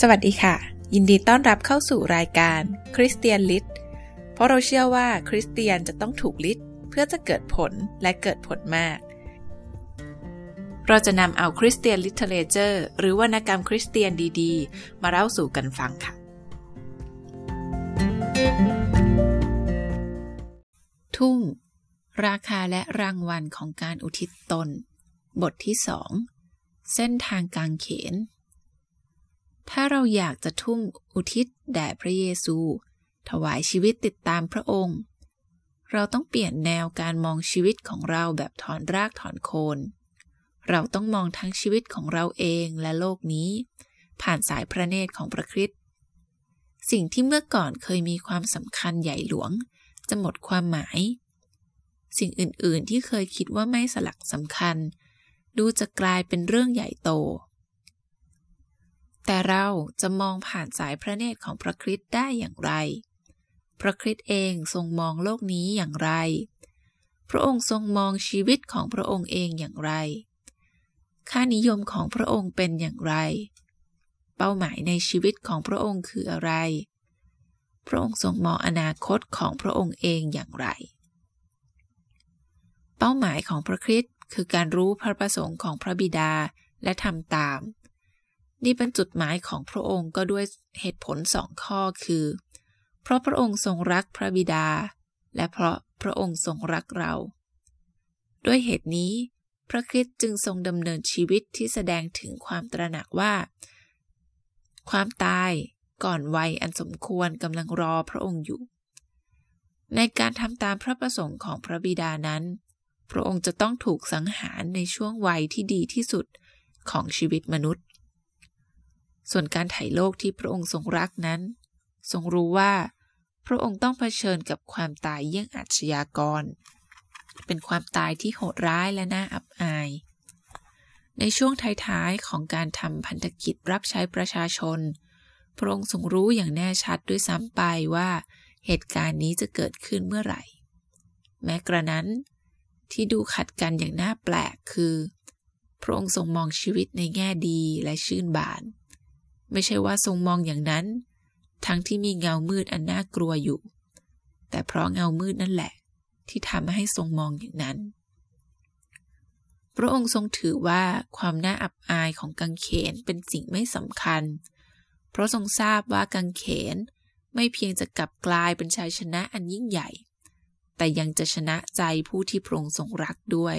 สวัสดีค่ะ ยินดีต้อนรับเข้าสู่รายการ Christian Lit เพราะเราเชื่อว่าคริสเตียนจะต้องถูกลิดเพื่อจะเกิดผลและเกิดผลมาก เราจะนำเอา Christian literature หรือวรรณกรรมคริสเตียนดีๆ มาเล่าสู่กันฟังค่ะ ทุ่ม ราคาและรางวัลของการอุทิศตน บทที่สองเส้นทางกลางเขน ถ้าเราอยากจะทุ่มอุทิศแด่พระเยซู ถวายชีวิตติดตามพระองค์ เราต้องเปลี่ยนแนวการมองชีวิตของเราแบบถอนรากถอนโคน เราต้องมองทั้งชีวิตของเราเองและโลกนี้ ผ่านสายพระเนตรของพระคริสต์สิ่งที่เมื่อก่อนเคยมีความสำคัญใหญ่หลวง จะหมดความหมาย สิ่งอื่น ๆ ที่เคยคิดว่าไม่สลักสำคัญ ดูจะกลายเป็นเรื่องใหญ่โต แต่เราจะมองผ่านสายพระเนตรของพระคริสต์ได้อย่างไร พระคริสต์เองทรงมองโลกนี้อย่างไร พระองค์ทรงมองชีวิตของพระองค์เองอย่างไร ค่านิยมของพระองค์เป็นอย่างไร เป้าหมายในชีวิตของพระองค์คืออะไร พระองค์ทรงมองอนาคตของพระองค์เองอย่างไร เป้าหมายของพระคริสต์คือการรู้พระประสงค์ของพระบิดาและทำตาม นี่เป็นจุดหมายของพระองค์ก็ด้วยเหตุผลสองข้อคือ เพราะพระองค์ทรงรักพระบิดา และเพราะพระองค์ทรงรักเรา ด้วยเหตุนี้ พระคริสต์จึงทรงดำเนินชีวิตที่แสดงถึงความตระหนักว่า ความตายก่อนวัยอันสมควรกำลังรอพระองค์อยู่ ในการทำตามพระประสงค์ของพระบิดานั้น พระองค์จะต้องถูกสังหารในช่วงวัยที่ดีที่สุดของชีวิตมนุษย์ ส่วนการไถ่โลกที่พระองค์ทรงรักนั้น ทรงรู้ว่า พระองค์ต้องเผชิญกับความตายเยี่ยงอาชญากร เป็นความตายที่โหดร้ายและน่าอับอาย ในช่วงท้ายๆของการทำพันธกิจรับใช้ประชาชน พระองค์ทรงรู้อย่างแน่ชัดด้วยซ้ำไปว่าเหตุการณ์นี้จะเกิดขึ้นเมื่อไหร่ แม้กระนั้น ที่ดูขัดกันอย่างน่าแปลกคือ พระองค์ทรงมองชีวิตในแง่ดีและชื่นบาน ไม่ใช่ว่าทรงมองอย่างนั้น ทั้งที่มีเงามืดอันน่ากลัวอยู่ แต่เพราะเงามืดนั่นแหละ ที่ทำให้ทรงมองอย่างนั้น พระองค์ทรงถือว่าความน่าอับอายของกังเขนเป็นสิ่งไม่สำคัญ เพราะทรงทราบว่ากังเขนไม่เพียงจะกลับกลายเป็นชัยชนะอันยิ่งใหญ่ แต่ยังจะชนะใจผู้ที่พระองค์ทรงรักด้วย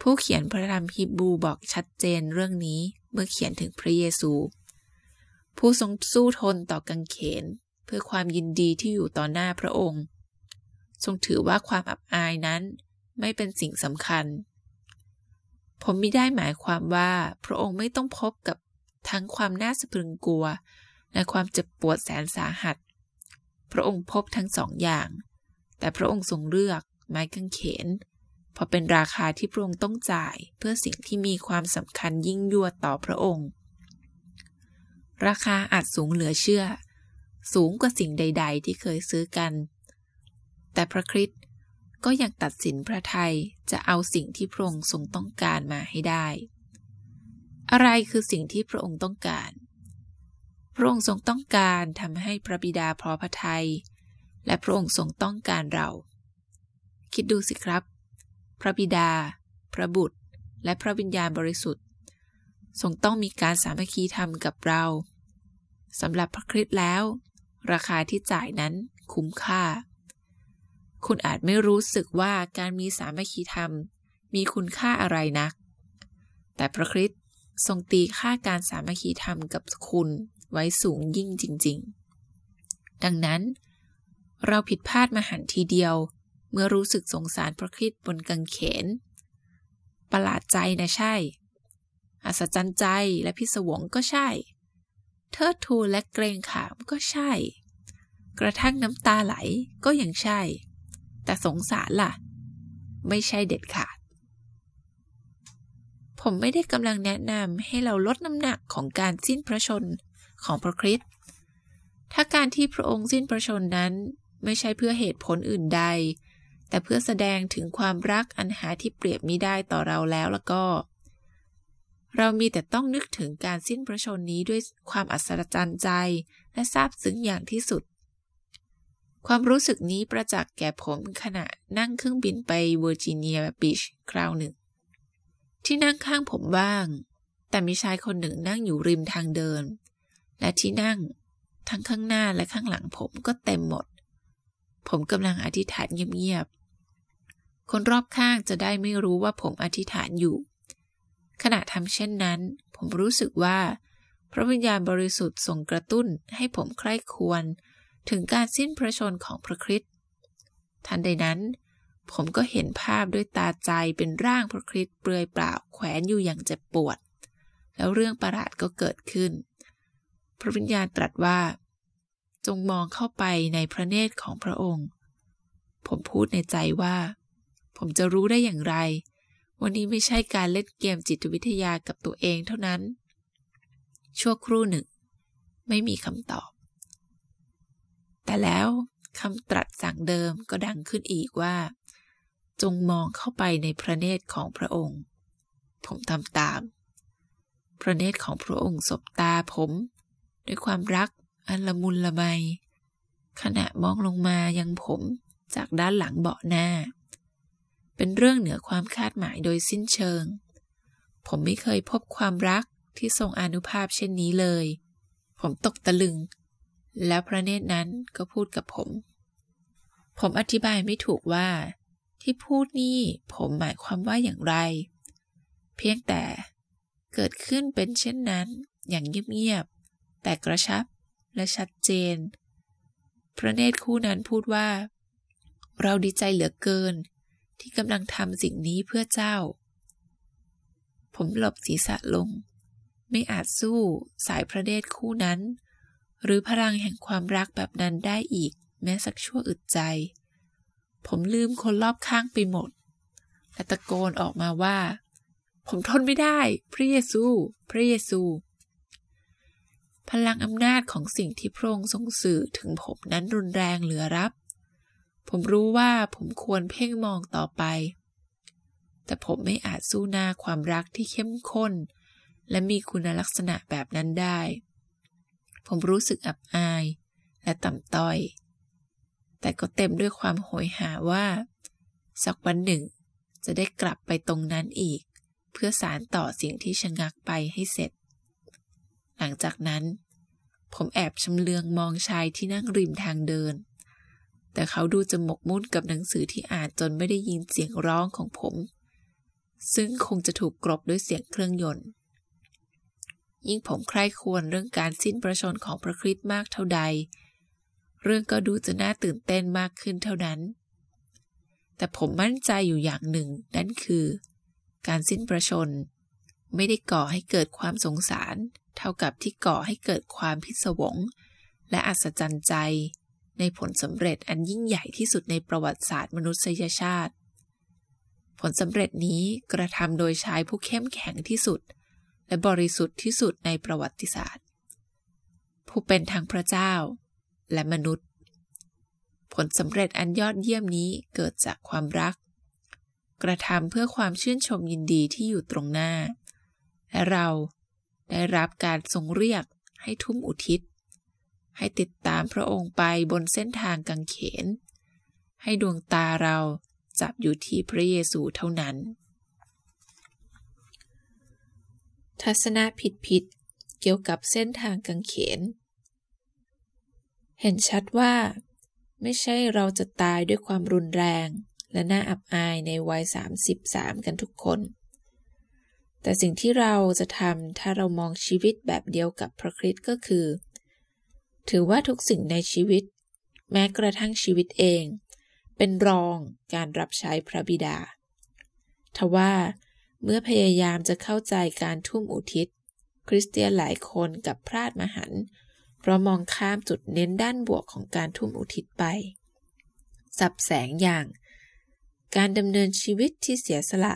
ผู้เขียนพระธรรมฮิบรูบอกชัดเจนเรื่องนี้เมื่อเขียนถึงพระเยซู ผู้ทรงสู้ทนต่อกังเขน เพื่อความยินดีที่อยู่ต่อหน้าพระองค์ ทรงถือว่าความอับอายนั้นไม่เป็นสิ่งสำคัญ ผมไม่ได้หมายความว่าพระองค์ไม่ต้องพบกับทั้งความน่าสะพรึงกลัว และความเจ็บปวดแสนสาหัส พระองค์พบทั้งสองอย่าง แต่พระองค์ทรงเลือกไม้กางเขน เพราะเป็นราคาที่พระองค์ต้องจ่ายเพื่อสิ่งที่มีความสำคัญยิ่งยวดต่อพระองค์ ราคาอาจสูงเหลือเชื่อ สูงกว่าสิ่งใด ๆ ที่เคยซื้อกัน แต่พระคริสต์ก็ยังตัดสินพระทัยจะเอาสิ่งที่พระองค์ทรงต้องการมาให้ได้ อะไรคือสิ่งที่พระองค์ต้องการ พระองค์ทรงต้องการทำให้พระบิดาพอพระทัยและพระองค์ทรงต้องการเรา คิดดูสิครับ พระบิดา พระบุตร และพระวิญญาณบริสุทธิ์ทรงต้องมีการสามัคคีธรรมกับเราสำหรับพระคริสต์แล้ว ราคาที่จ่ายนั้นคุ้มค่า คุณอาจไม่รู้สึกว่าการมีสามัคคีธรรม มีคุณค่าอะไรนัก แต่พระคริสต์ทรงตีค่าการสามัคคีธรรมกับคุณไว้สูงยิ่งจริง ๆ ดังนั้น เราผิดพลาดมาหันทีเดียว เมื่อรู้สึกสงสารพระคริสต์บนกังเขน ประหลาดใจนะใช่ อัศจรรย์ใจและพิศวงก็ใช่ เทิดทูนและเกรงขามก็ใช่ กระทั่งน้ำตาไหลก็ยังใช่ แต่สงสารล่ะ ไม่ใช่เด็ดขาด ผมไม่ได้กำลังแนะนำให้เราลดน้ำหนักของการสิ้นพระชนของพระคริสต์ถ้าการที่พระองค์สิ้นพระชนนั้นไม่ใช่เพื่อเหตุผลอื่นใด แต่เพื่อแสดงถึงความรักอันหาที่เปรียบมิได้ต่อเราแล้วแล้วก็ เรามีแต่ต้องนึกถึงการสิ้นพระชนนี้ด้วยความอัศจรรย์ใจและซาบซึ้งอย่างที่สุด ความรู้สึกนี้ประจักษ์แก่ผมขณะนั่งเครื่องบินไปเวอร์จิเนียบีชคราวหนึ่ง ที่นั่งข้างผมว่าง แต่มีชายคนหนึ่งนั่งอยู่ริมทางเดิน และที่นั่งทั้งข้างหน้าและข้างหลังผมก็เต็มหมด ผมกำลังอธิษฐานเงียบๆ คนรอบข้างจะได้ไม่รู้ว่าผมอธิษฐานอยู่ ขณะทำเช่นนั้น ผมรู้สึกว่า พระวิญญาณบริสุทธิ์ส่งกระตุ้นให้ผมใคร่ควร ถึงการสิ้นพระชนของพระคริสต์ทันใดนั้น ผมก็เห็นภาพด้วยตาใจเป็นร่างพระคริสต์เปลือยเปล่าแขวนอยู่อย่างเจ็บปวด แล้วเรื่องประหลาดก็เกิดขึ้น พระวิญญาณตรัสว่า จงมองเข้าไปในพระเนตรของพระองค์ ผมพูดในใจว่า ผมจะรู้ได้อย่างไร วันนี้ไม่ใช่การเล่นเกมจิตวิทยากับตัวเองเท่านั้น ชั่วครู่หนึ่ง ไม่มีคำตอบ แต่แล้วคำตรัสสั่งเดิมก็ดังขึ้นอีกว่า จงมองเข้าไปในพระเนตรของพระองค์ ผมทำตาม พระเนตรของพระองค์สบตาผม ด้วยความรักอันละมุนละไม ขณะมองลงมายังผมจากด้านหลังเบาะหน้า เป็นเรื่องเหนือความคาดหมายโดยสิ้นเชิง ผมไม่เคยพบความรักที่ทรงอนุภาพเช่นนี้เลย ผมตกตะลึง แล้วพระเนตรนั้นก็พูดกับผม ผมอธิบายไม่ถูกว่า ที่พูดนี่ผมหมายความว่าอย่างไร เพียงแต่เกิดขึ้นเป็นเช่นนั้นอย่างเงียบๆ แต่กระชับและชัดเจน พระเนตรคู่นั้นพูดว่า เราดีใจเหลือเกิน ที่กำลังทำสิ่งนี้เพื่อเจ้า ผมหลบศีรษะลง ไม่อาจสู้สายพระเนตรคู่นั้น หรือพลังแห่งความรักแบบนั้นได้อีก แม้สักชั่วอึดใจ ผมลืมคนรอบข้างไปหมด และตะโกนออกมาว่า ผมทนไม่ได้ พระเยซู พระเยซูพลังอำนาจของสิ่งที่พระองค์ทรงสื่อถึงผมนั้นรุนแรงเหลือรับ ผมรู้ว่าผมควรเพ่งมองต่อไป แต่ผมไม่อาจสู้หน้าความรักที่เข้มข้น และมีคุณลักษณะแบบนั้นได้ ผมรู้สึกอับอายและต่ำต้อย แต่ก็เต็มด้วยความโหยหาว่า สักวันหนึ่ง จะได้กลับไปตรงนั้นอีก เพื่อสารต่อสิ่งที่ชะงักไปให้เสร็จ หลังจากนั้น ผมแอบชำเลืองมองชายที่นั่งริมทางเดิน แต่เขาดูจะหมกมุ่นกับหนังสือที่อ่านจนไม่ได้ยินเสียงร้องของผม ซึ่งคงจะถูกกรบด้วยเสียงเครื่องยนต์ ยิ่งผมใคร่ควรเรื่องการสิ้นประชนของพระคริสต์มากเท่าใด เรื่องก็ดูจะน่าตื่นเต้นมากขึ้นเท่านั้น แต่ผมมั่นใจอยู่อย่างหนึ่งนั่นคือ การสิ้นประชน ไม่ได้ก่อให้เกิดความสงสาร เท่ากับที่ก่อให้เกิดความพิศวงและอัศจรรย์ใจ ในผลสำเร็จอันยิ่งใหญ่ที่สุดในประวัติศาสตร์มนุษยชาติ ผลสำเร็จนี้กระทำโดยชายผู้เข้มแข็งที่สุด และบริสุทธิ์ที่สุดในประวัติศาสตร์ ผู้เป็นทั้งพระเจ้าและมนุษย์ ผลสำเร็จอันยอดเยี่ยมนี้เกิดจากความรัก กระทำเพื่อความชื่นชมยินดีที่อยู่ตรงหน้า และเราได้รับการทรงเรียกให้ทุ่มอุทิศ ให้ติดตามพระองค์ไปบนเส้นทางกังเขน ให้ดวงตาเราจับอยู่ที่พระเยซูเท่านั้น ทัศนะผิดๆเกี่ยวกับเส้นทางกังเขน เห็นชัดว่า ไม่ใช่เราจะตายด้วยความรุนแรง และน่าอับอายในวัย 33 กันทุกคน แต่สิ่งที่เราจะทำถ้าเรามองชีวิตแบบเดียวกับพระคริสต์ก็คือ ถือว่าทุกสิ่งในชีวิต แม้กระทั่งชีวิตเอง เป็นรองการรับใช้พระบิดา ทว่าเมื่อพยายามจะเข้าใจการทุ่มอุทิศ คริสเตียนหลายคนกับพลาดมหัน เพราะมองข้ามจุดเน้นด้านบวกของการทุ่มอุทิศไป สับแสงอย่าง การดำเนินชีวิตที่เสียสละ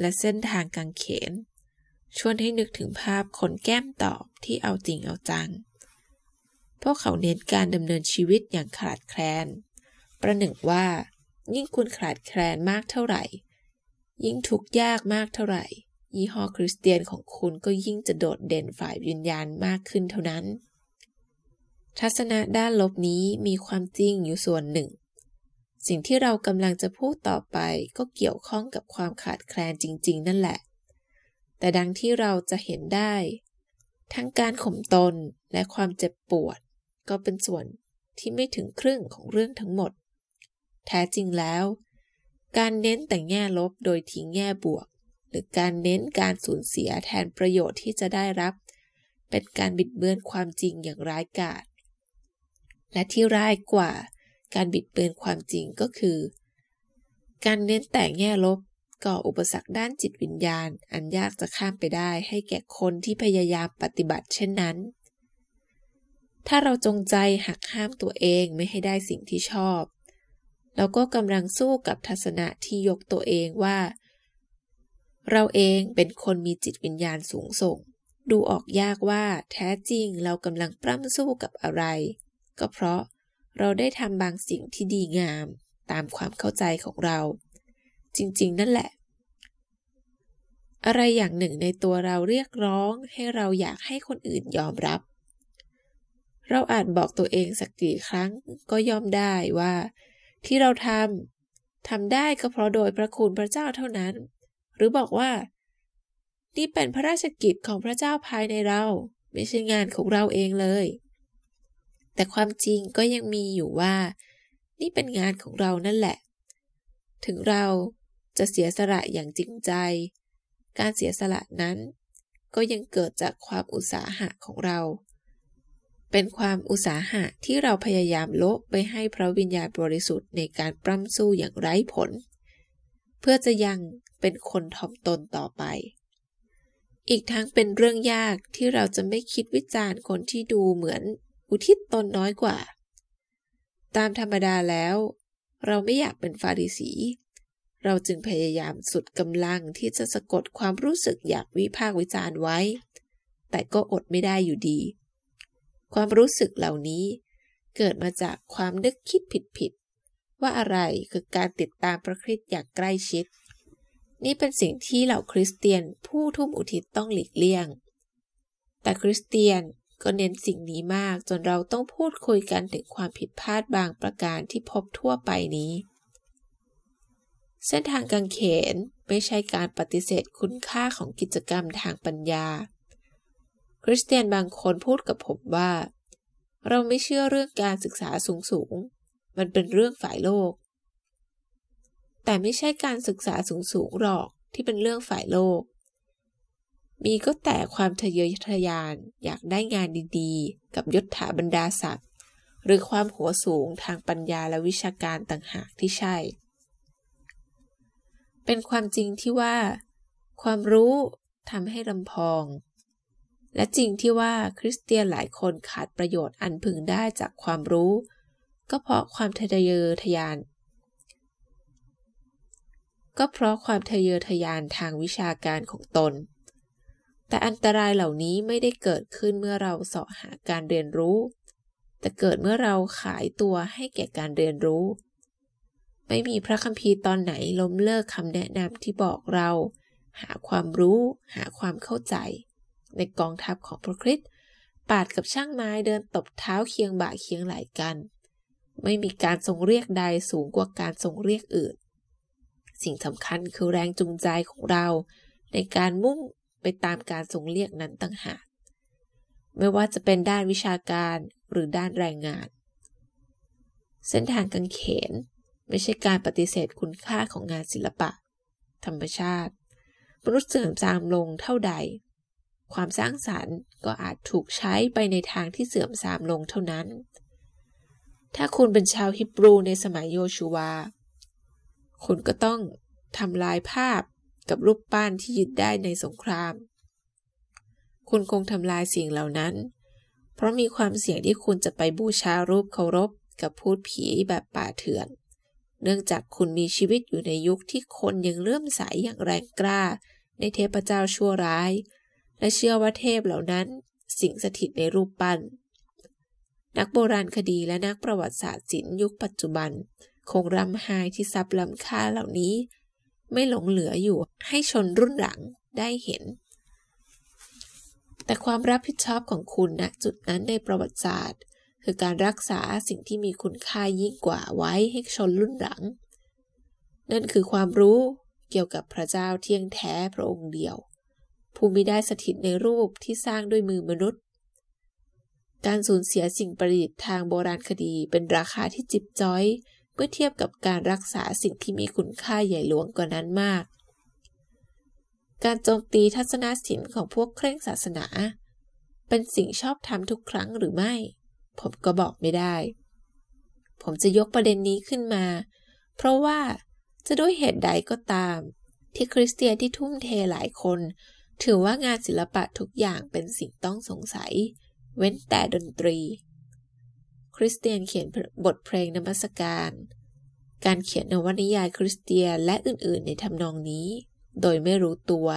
และเส้นทางกางเขน ชวนให้นึกถึงภาพคนแก้มตอบที่เอาจริงเอาจัง พวกเขาเน้นการดำเนินชีวิตอย่างขาดแคลน ประหนึ่งว่า ยิ่งคุณขาดแคลนมากเท่าไหร่ ยิ่งทุกข์ยากมากเท่าไหร่ ยี่ห้อคริสเตียนของคุณก็ยิ่งจะโดดเด่นฝ่ายวิญญาณมากขึ้นเท่านั้น ทัศนะด้านลบนี้มีความจริงอยู่ส่วนหนึ่ง สิ่งที่เรากำลังจะพูดต่อไปก็เกี่ยวข้องกับความขาดแคลนจริง ๆ นั่นแหละ แต่ดังที่เราจะเห็นได้ ทั้งการข่มตนและความเจ็บปวด ก็เป็นส่วนที่ไม่ถึงครึ่งของเรื่องทั้งหมด แท้จริงแล้ว การเน้นแต่แง่ลบโดยทิ้งแง่บวก หรือการเน้นการสูญเสียแทนประโยชน์ที่จะได้รับ เป็นการบิดเบือนความจริงอย่างร้ายกาจและที่ร้ายกว่า การบิดเบือนความจริงก็คือ การเน้นแต่แง่ลบก่ออุปสรรคด้านจิตวิญญาณ อันยากจะข้ามไปได้ให้แก่คนที่พยายามปฏิบัติเช่นนั้น ถ้าเราจงใจหักห้ามตัวเองไม่ให้ได้สิ่งที่ชอบ เราก็กำลังสู้กับทัศนะที่ยกตัวเองว่า เราเองเป็นคนมีจิตวิญญาณสูงส่ง ดูออกยากว่าแท้จริงเรากำลังปล้ำสู้กับอะไร ก็เพราะเราได้ทำบางสิ่งที่ดีงามตามความเข้าใจของเรา จริง ๆ นั่นแหละ อะไรอย่างหนึ่งในตัวเราเรียกร้องให้เราอยากให้คนอื่นยอมรับ เราอาจบอกตัวเองสักกี่ครั้งก็ยอมได้ว่า ที่เราทำทำได้ก็เพราะโดยพระคุณพระเจ้าเท่านั้น หรือบอกว่า นี่เป็นพระราชกิจของพระเจ้าภายในเรา ไม่ใช่งานของเราเองเลย แต่ความจริงก็ยังมีอยู่ว่า นี่เป็นงานของเรานั่นแหละ ถึงเราจะเสียสละอย่างจริงใจ การเสียสละนั้น ก็ยังเกิดจากความอุตสาหะของเรา เป็นความอุตสาหะที่เราพยายามละไปให้พระวิญญาณบริสุทธิ์ในการปล้ำสู้อย่างไร้ผล เพื่อจะยังเป็นคนถ่อมตนต่อไป อีกทั้งเป็นเรื่องยากที่เราจะไม่คิดวิจารณ์คนที่ดูเหมือนอุทิศตนน้อยกว่า ตามธรรมดาแล้ว เราไม่อยากเป็นฟาริสี เราจึงพยายามสุดกำลังที่จะสะกดความรู้สึกอยากวิพากษ์วิจารณ์ไว้ แต่ก็อดไม่ได้อยู่ดี ความรู้สึกเหล่านี้ เกิดมาจากความนึกคิดผิดๆว่าอะไรคือการติดตามพระคริสต์อย่างใกล้ชิด นี่เป็นสิ่งที่เหล่าคริสเตียนผู้ทุ่มอุทิศต้องหลีกเลี่ยง แต่คริสเตียนก็เน้นสิ่งนี้มากจนเราต้องพูดคุยกันถึงความผิดพลาดบางประการที่พบทั่วไปนี้ เส้นทางกางเขนไม่ใช่การปฏิเสธคุณค่าของกิจกรรมทางปัญญา คริสเตียนบางคนพูดกับผมว่า เราไม่เชื่อเรื่องการศึกษาสูงสูง มันเป็นเรื่องฝ่ายโลก แต่ไม่ใช่การศึกษาสูงๆหรอกที่เป็นเรื่องฝ่ายโลก มีก็แต่ความทะเยอทะยานอยากได้งานดีๆ กับยศถาบรรดาศักดิ์หรือความหัวสูงทางปัญญาและวิชาการต่างหากที่ใช่ เป็นความจริงที่ว่า ความรู้ทำให้ลำพอง และจริงที่ว่าคริสเตียนหลายคนขาดประโยชน์อันพึงได้จากความรู้ ก็เพราะความทะเยอทะยาน ก็เพราะความทะเยอทะยานทางวิชาการของตน แต่อันตรายเหล่านี้ไม่ได้เกิดขึ้นเมื่อเราเสาะหาการเรียนรู้ แต่เกิดเมื่อเราขายตัวให้แก่การเรียนรู้ ไม่มีพระคัมภีร์ตอนไหนล้มเลิกคำแนะนำที่บอกเรา หาความรู้ หาความเข้าใจ ในกองทัพของพระคริสต์ปาดกับช่างไม้เดินตบเท้าเคียงบ่าเคียงไหลกัน ไม่มีการทรงเรียกใดสูงกว่าการทรงเรียกอื่น สิ่งสำคัญคือแรงจูงใจของเราในการมุ่งไปตามการทรงเรียกนั้นต่างหาก ไม่ว่าจะเป็นด้านวิชาการหรือด้านแรงงาน เส้นทางกังเขน ไม่ใช่การปฏิเสธคุณค่าของงานศิลปะ ธรรมชาติ มนุษย์เสื่อมทรามลงเท่าใด ความสร้างสารรค์ก็อาจถูกใช้ไปในทางที่เสื่อมทรามลงเท่านั้น ถ้าคุณเป็นชาวฮิบรูในสมัยโยชูวา คุณก็ต้องทำลายภาพกับรูปปั้นที่ยึดได้ในสงคราม คุณคงทำลายสิ่งเหล่านั้น เพราะมีความเสี่ยงที่คุณจะไปบูชารูปเคารพกับพูดผีแบบป่าเถื่อน เนื่องจากคุณมีชีวิตอยู่ในยุคที่คนยังเลื่อมใสยอย่างแรงกล้า ในเทพเจ้าชั่วร้าย และเชื่อว่าเทพเหล่านั้น สิงสถิตในรูปปั้น นักโบราณคดีและนักประวัติศาสตร์ศิลป์ยุคปัจจุบัน คงรำไห้ที่ทรัพย์ล้ำค่าเหล่านี้ ไม่หลงเหลืออยู่ให้ชนรุ่นหลังได้เห็น แต่ความรับผิดชอบของคุณณนะจุดนั้นในประวัติศาสตร์ คือการรักษาสิ่งที่มีคุณค่ายิ่งกว่าไว้ให้ชนรุ่นหลัง นั่นคือความรู้เกี่ยวกับพระเจ้าเที่ยงแท้พระองค์เดียว ผู้มิได้สถิตในรูปที่สร้างด้วยมือมนุษย์ การสูญเสียสิ่งประดิษฐ์ทางโบราณคดีเป็นราคาที่จิบจ้อย เมื่อเทียบกับการรักษาสิ่งที่มีคุณค่าใหญ่หลวงกว่านั้นมาก การโจมตีทัศนศิลป์ของพวกเคร่งศาสนา เป็นสิ่งชอบทำทุกครั้งหรือไม่ ผมก็บอกไม่ได้ ผมจะยกประเด็นนี้ขึ้นมา เพราะว่าจะด้วยเหตุใดก็ตามที่คริสเตียนที่ทุ่มเทหลายคน ถือว่างานศิลปะทุกอย่างเป็นสิ่งต้องสงสัย เว้นแต่ดนตรี คริสเตียนเขียนบทเพลงนมัสการ การเขียนนวนิยายคริสเตียนและอื่นๆ ในทำนองนี้ โดยไม่รู้ตัว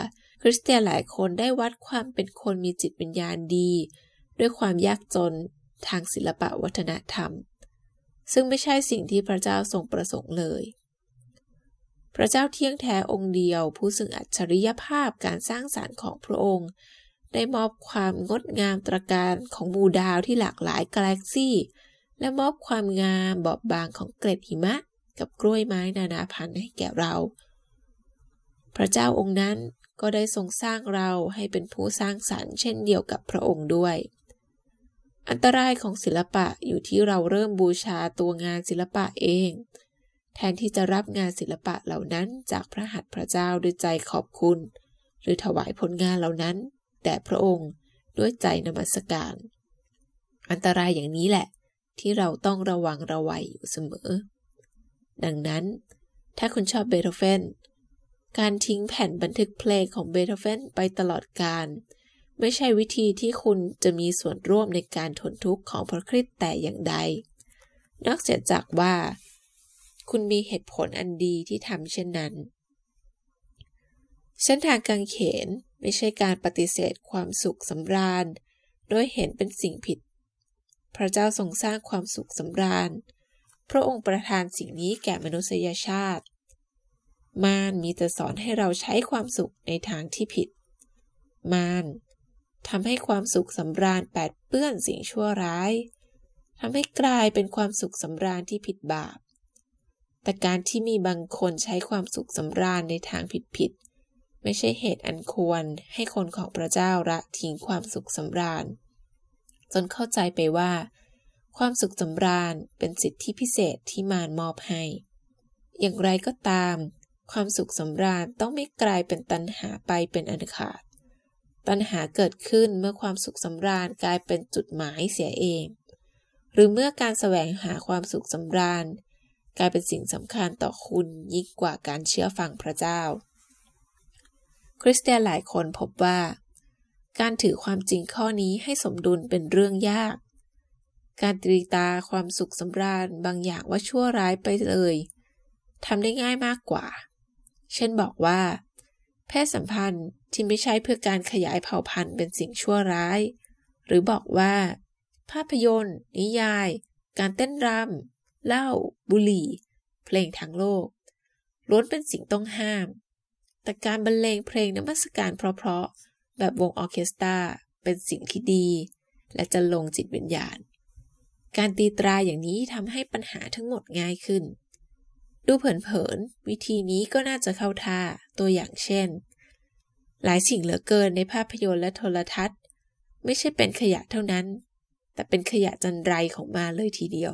คริสเตียนหลายคนได้วัดความเป็นคนมีจิตวิญญาณดี ด้วยความยากจนทางศิลปะวัฒนธรรม ซึ่งไม่ใช่สิ่งที่พระเจ้าทรงประสงค์เลย พระเจ้าเที่ยงแท้องค์เดียว ผู้ซึ่งอัจฉริยภาพการสร้างสารรค์ของพระองค์ ได้มอบความงดงามตระการของมูดาวที่หลากหลายกาแล็กซี่ และมอบความงามบอบบางของเกล็ดหิมะ กับกล้วยไม้นานาพันธุ์ให้แก่เรา พระเจ้าองค์นั้นก็ได้ทรงสร้างเราให้เป็นผู้สร้างสรรค์เช่นเดียวกับพระองค์ด้วย อันตรายของศิลปะอยู่ที่เราเริ่มบูชาตัวงานศิลปะเอง แทนที่จะรับงานศิลปะเหล่านั้นจากพระหัตถ์พระเจ้าด้วยใจขอบคุณ หรือถวายผลงานเหล่านั้นแด่พระองค์ด้วยใจนมัสการ อันตรายอย่างนี้แหละ ที่เราต้องระวังระวัยอยู่เสมอ ดังนั้น ถ้าคุณชอบเบโธเฟนการทิ้งแผ่นบันทึกเพลงของเบโธเฟนไปตลอดการ ไม่ใช่วิธีที่คุณจะมีส่วนร่วมในการทนทุกข์ของพระคริสต์แต่อย่างใด นอกจากว่า คุณมีเหตุผลอันดีที่ทำเช่นนั้น เส้นทางกางเขนไม่ใช่การปฏิเสธความสุขสำราญ โดยเห็นเป็นสิ่งผิด พระเจ้าทรงสร้างความสุขสำราญ พระองค์ประทานสิ่งนี้แก่มนุษยชาติ มารมีแต่สอนให้เราใช้ความสุขในทางที่ผิด มารทำให้ความสุขสำราญแปดเปื้อนสิ่งชั่วร้ายทำให้กลายเป็นความสุขสำราญที่ผิดบาป แต่การที่มีบางคนใช้ความสุขสำราญในทางผิดผิดไม่ใช่เหตุอันควรให้คนของพระเจ้าละทิ้งความสุขสำราญ จนเข้าใจไปว่า ความสุขสำราญเป็นสิทธิพิเศษที่มารมอบให้ อย่างไรก็ตาม ความสุขสำราญต้องไม่กลายเป็นตัณหาไปเป็นอันขาด ตัณหาเกิดขึ้นเมื่อความสุขสำราญกลายเป็นจุดหมายเสียเอง หรือเมื่อการแสวงหาความสุขสำราญ กลายเป็นสิ่งสำคัญต่อคุณยิ่งกว่าการเชื่อฟังพระเจ้า คริสเตียนหลายคนพบว่า การถือความจริงข้อนี้ให้สมดุลเป็นเรื่องยาก การตรีตาความสุขสำราญบางอย่างว่าชั่วร้ายไปเลยทำได้ง่ายมากกว่า เช่นบอกว่า เพศสัมพันธ์ที่ไม่ใช่เพื่อการขยายเผ่าพันธุ์เป็นสิ่งชั่วร้าย หรือบอกว่า ภาพยนตร์ นิยาย การเต้นรำ เหล้าบุหรี่ เพลงทั้งโลกล้วนเป็นสิ่งต้องห้าม แต่การบรรเลงเพลงนมัสการเพราะๆ แบบวงออเคสตราเป็นสิ่งที่ดี และจะลงจิตวิญญาณ การตีตราอย่างนี้ทำให้ปัญหาทั้งหมดง่ายขึ้น ดูเผินๆ วิธีนี้ก็น่าจะเข้าท่าตัวอย่างเช่น หลายสิ่งเหลือเกินในภาพยนตร์และโทรทัศน์ ไม่ใช่เป็นขยะเท่านั้น แต่เป็นขยะจันไรของมาเลยทีเดียว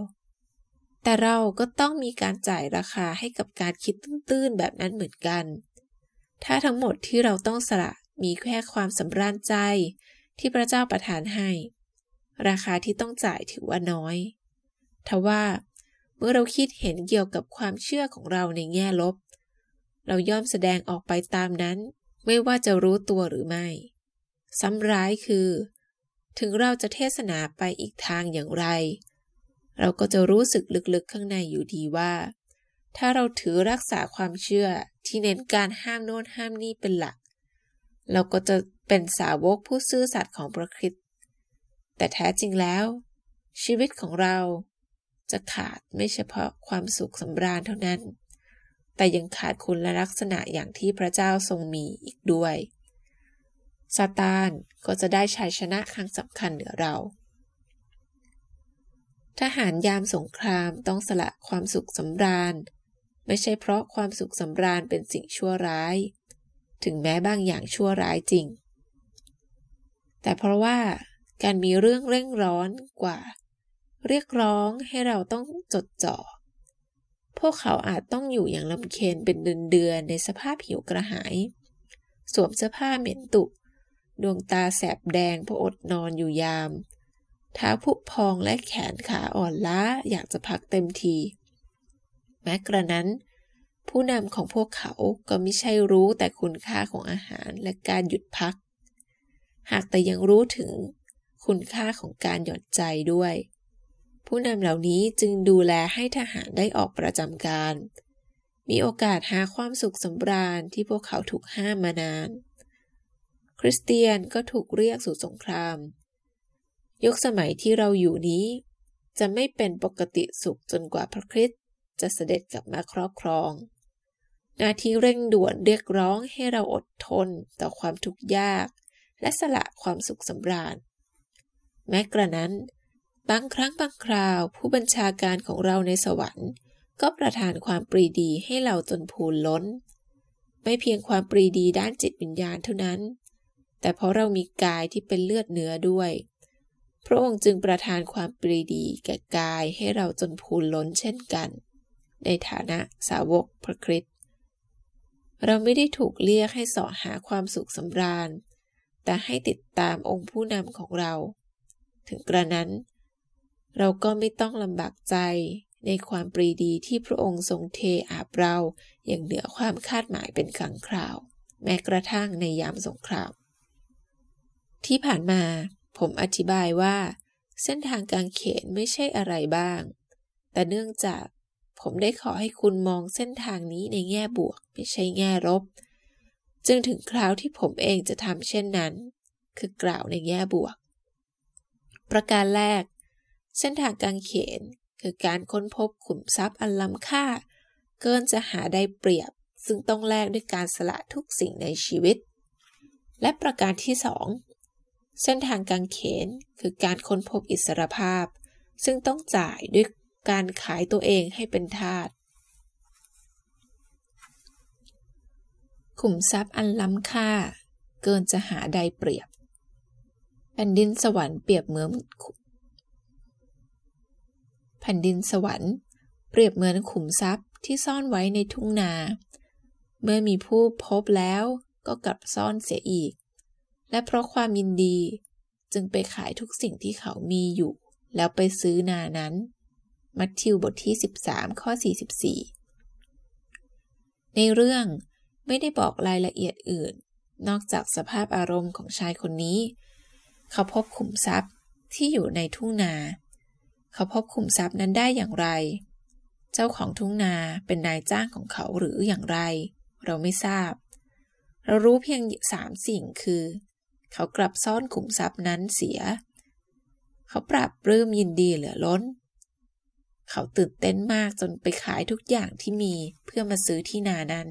แต่เราก็ต้องมีการจ่ายราคาให้กับการคิดตื้นๆ แบบนั้นเหมือนกัน ถ้าทั้งหมดที่เราต้องสละมีแค่ความสำราญใจที่พระเจ้าประทานให้ ราคาที่ต้องจ่ายถือว่าน้อย ทว่าเมื่อเราคิดเห็นเกี่ยวกับความเชื่อของเราในแง่ลบ เราย่อมแสดงออกไปตามนั้น ไม่ว่าจะรู้ตัวหรือไม่ ซ้ำร้ายคือ ถึงเราจะเทศนาไปอีกทางอย่างไร เราก็จะรู้สึกลึกๆข้างในอยู่ดีว่า ถ้าเราถือรักษาความเชื่อที่เน้นการห้ามโน้นห้ามนี่เป็นหลัก เราก็จะเป็นสาวกผู้ซื่อสัตย์ของพระคริสต์แต่แท้จริงแล้ว ชีวิตของเราจะขาดไม่เฉพาะความสุขสำราญเท่านั้น แต่ยังขาดคุณและลักษณะอย่างที่พระเจ้าทรงมีอีกด้วยซาตานก็จะได้ชัยชนะครั้งสำคัญเหนือเรา ทหารยามสงครามต้องสละความสุขสำราญ ไม่ใช่เพราะความสุขสำราญเป็นสิ่งชั่วร้าย ถึงแม้บางอย่างชั่วร้ายจริง แต่เพราะว่าการมีเรื่องเร่งร้อนกว่า เรียกร้องให้เราต้องจดจ่อ พวกเขาอาจต้องอยู่อย่างลำเค็นเป็นเดือนๆในสภาพหิวกระหาย สวมเสื้อผ้าเหม็นตุ ดวงตาแสบแดงเพราะอดนอนอยู่ยาม ท้าผุพองและแขนขาอ่อนล้าอยากจะพักเต็มที แม้กระนั้น ผู้นำของพวกเขาก็ไม่ใช่รู้แต่คุณค่าของอาหารและการหยุดพัก หากแต่ยังรู้ถึงคุณค่าของการหย่อนใจด้วย ผู้นำเหล่านี้จึงดูแลให้ทหารได้ออกประจำการ มีโอกาสหาความสุขสำราญที่พวกเขาถูกห้ามมานาน คริสเตียนก็ถูกเรียกสู่สงคราม ยุคสมัยที่เราอยู่นี้ จะไม่เป็นปกติสุขจนกว่าพระคริสต์จะเสด็จกลับมาครอบครอง หน้าที่เร่งด่วนเรียกร้องให้เราอดทนต่อความทุกข์ยาก และสละความสุขสำราญ แม้กระนั้น บางครั้งบางคราวผู้บัญชาการของเราในสวรรค์ ก็ประทานความปรีดีให้เราจนพูนล้น ไม่เพียงความปรีดีด้านจิตวิญญาณเท่านั้น แต่เพราะเรามีกายที่เป็นเลือดเนื้อด้วย พระองค์จึงประทานความปรีดีแก่กายให้เราจนพูนล้นเช่นกัน ในฐานะสาวกพระคริสต์เราไม่ได้ถูกเรียกให้สอหาความสุขสำราญ แต่ให้ติดตามองค์ผู้นำของเรา ถึงกระนั้น เราก็ไม่ต้องลำบากใจในความปรีดีที่พระองค์ทรงเทอาบเราอย่างเหนือความคาดหมายเป็นครั้งคราว แม้กระทั่งในยามสงคราม ที่ผ่านมา ผมอธิบายว่า เส้นทางการเขนไม่ใช่อะไรบ้าง แต่เนื่องจากผมได้ขอให้คุณมองเส้นทางนี้ในแง่บวกไม่ใช่แง่ลบ จึงถึงคราวที่ผมเองจะทำเช่นนั้น คือกล่าวในแง่บวก ประการแรก เส้นทางการเขนคือการค้นพบขุมทรัพย์อันล้ำค่า เกินจะหาได้เปรียบ ซึ่งต้องแลกด้วยการสละทุกสิ่งในชีวิต และประการที่สอง เส้นทางกางเขนคือการค้นพบอิสรภาพ ซึ่งต้องจ่ายด้วยการขายตัวเองให้เป็นทาสขุมทรัพย์อันล้ำค่า เกินจะหาใดเปรียบ แผ่นดินสวรรค์เปรียบเหมือนแผ่นดินสวรรค์เปรียบเหมือนขุมทรัพย์ที่ซ่อนไว้ในทุ่งนา เมื่อมีผู้พบแล้วก็กลับซ่อนเสียอีก และเพราะความยินดีจึงไปขายทุกสิ่งที่เขามีอยู่ แล้วไปซื้อนานั้น มัทธิวบทที่ 13 ข้อ 44 ในเรื่องไม่ได้บอกรายละเอียดอื่น นอกจากสภาพอารมณ์ของชายคนนี้ เขาพบขุมทรัพย์ที่อยู่ในทุ่งนา เขาพบขุมทรัพย์นั้นได้อย่างไร เจ้าของทุ่งนาเป็นนายจ้างของเขาหรืออย่างไร เราไม่ทราบ เรารู้เพียงสามสิ่งคือ เขากลับซ่อนขุมทรัพย์นั้นเสีย เขาปรับปลื้มยินดีเหลือล้น เขาตื่นเต้นมากจนไปขายทุกอย่างที่มีเพื่อมาซื้อที่นานั้น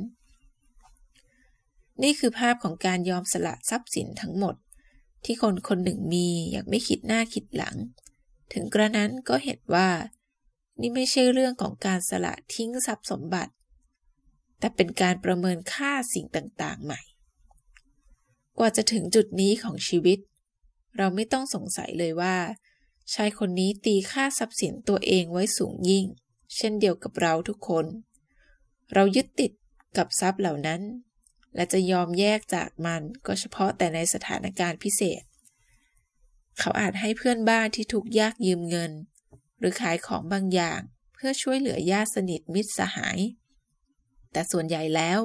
นี่คือภาพของการยอมสละทรัพย์สินทั้งหมด ที่คนคนหนึ่งมีอย่างไม่คิดหน้าคิดหลัง ถึงกระนั้นก็เห็นว่า นี่ไม่ใช่เรื่องของการสละทิ้งทรัพย์สมบัติ แต่เป็นการประเมินค่าสิ่งต่างๆใหม่ กว่าจะถึงจุดนี้ของชีวิต เราไม่ต้องสงสัยเลยว่า ชายคนนี้ตีค่าทรัพย์สินตัวเองไว้สูงยิ่ง เช่นเดียวกับเราทุกคน เรายึดติดกับทรัพย์เหล่านั้น และจะยอมแยกจากมันก็เฉพาะแต่ในสถานการณ์พิเศษ เขาอาจให้เพื่อนบ้านที่ถูกยากยืมเงิน หรือขายของบางอย่างเพื่อช่วยเหลือญาติสนิทมิตรสหาย แต่ส่วนใหญ่แล้ว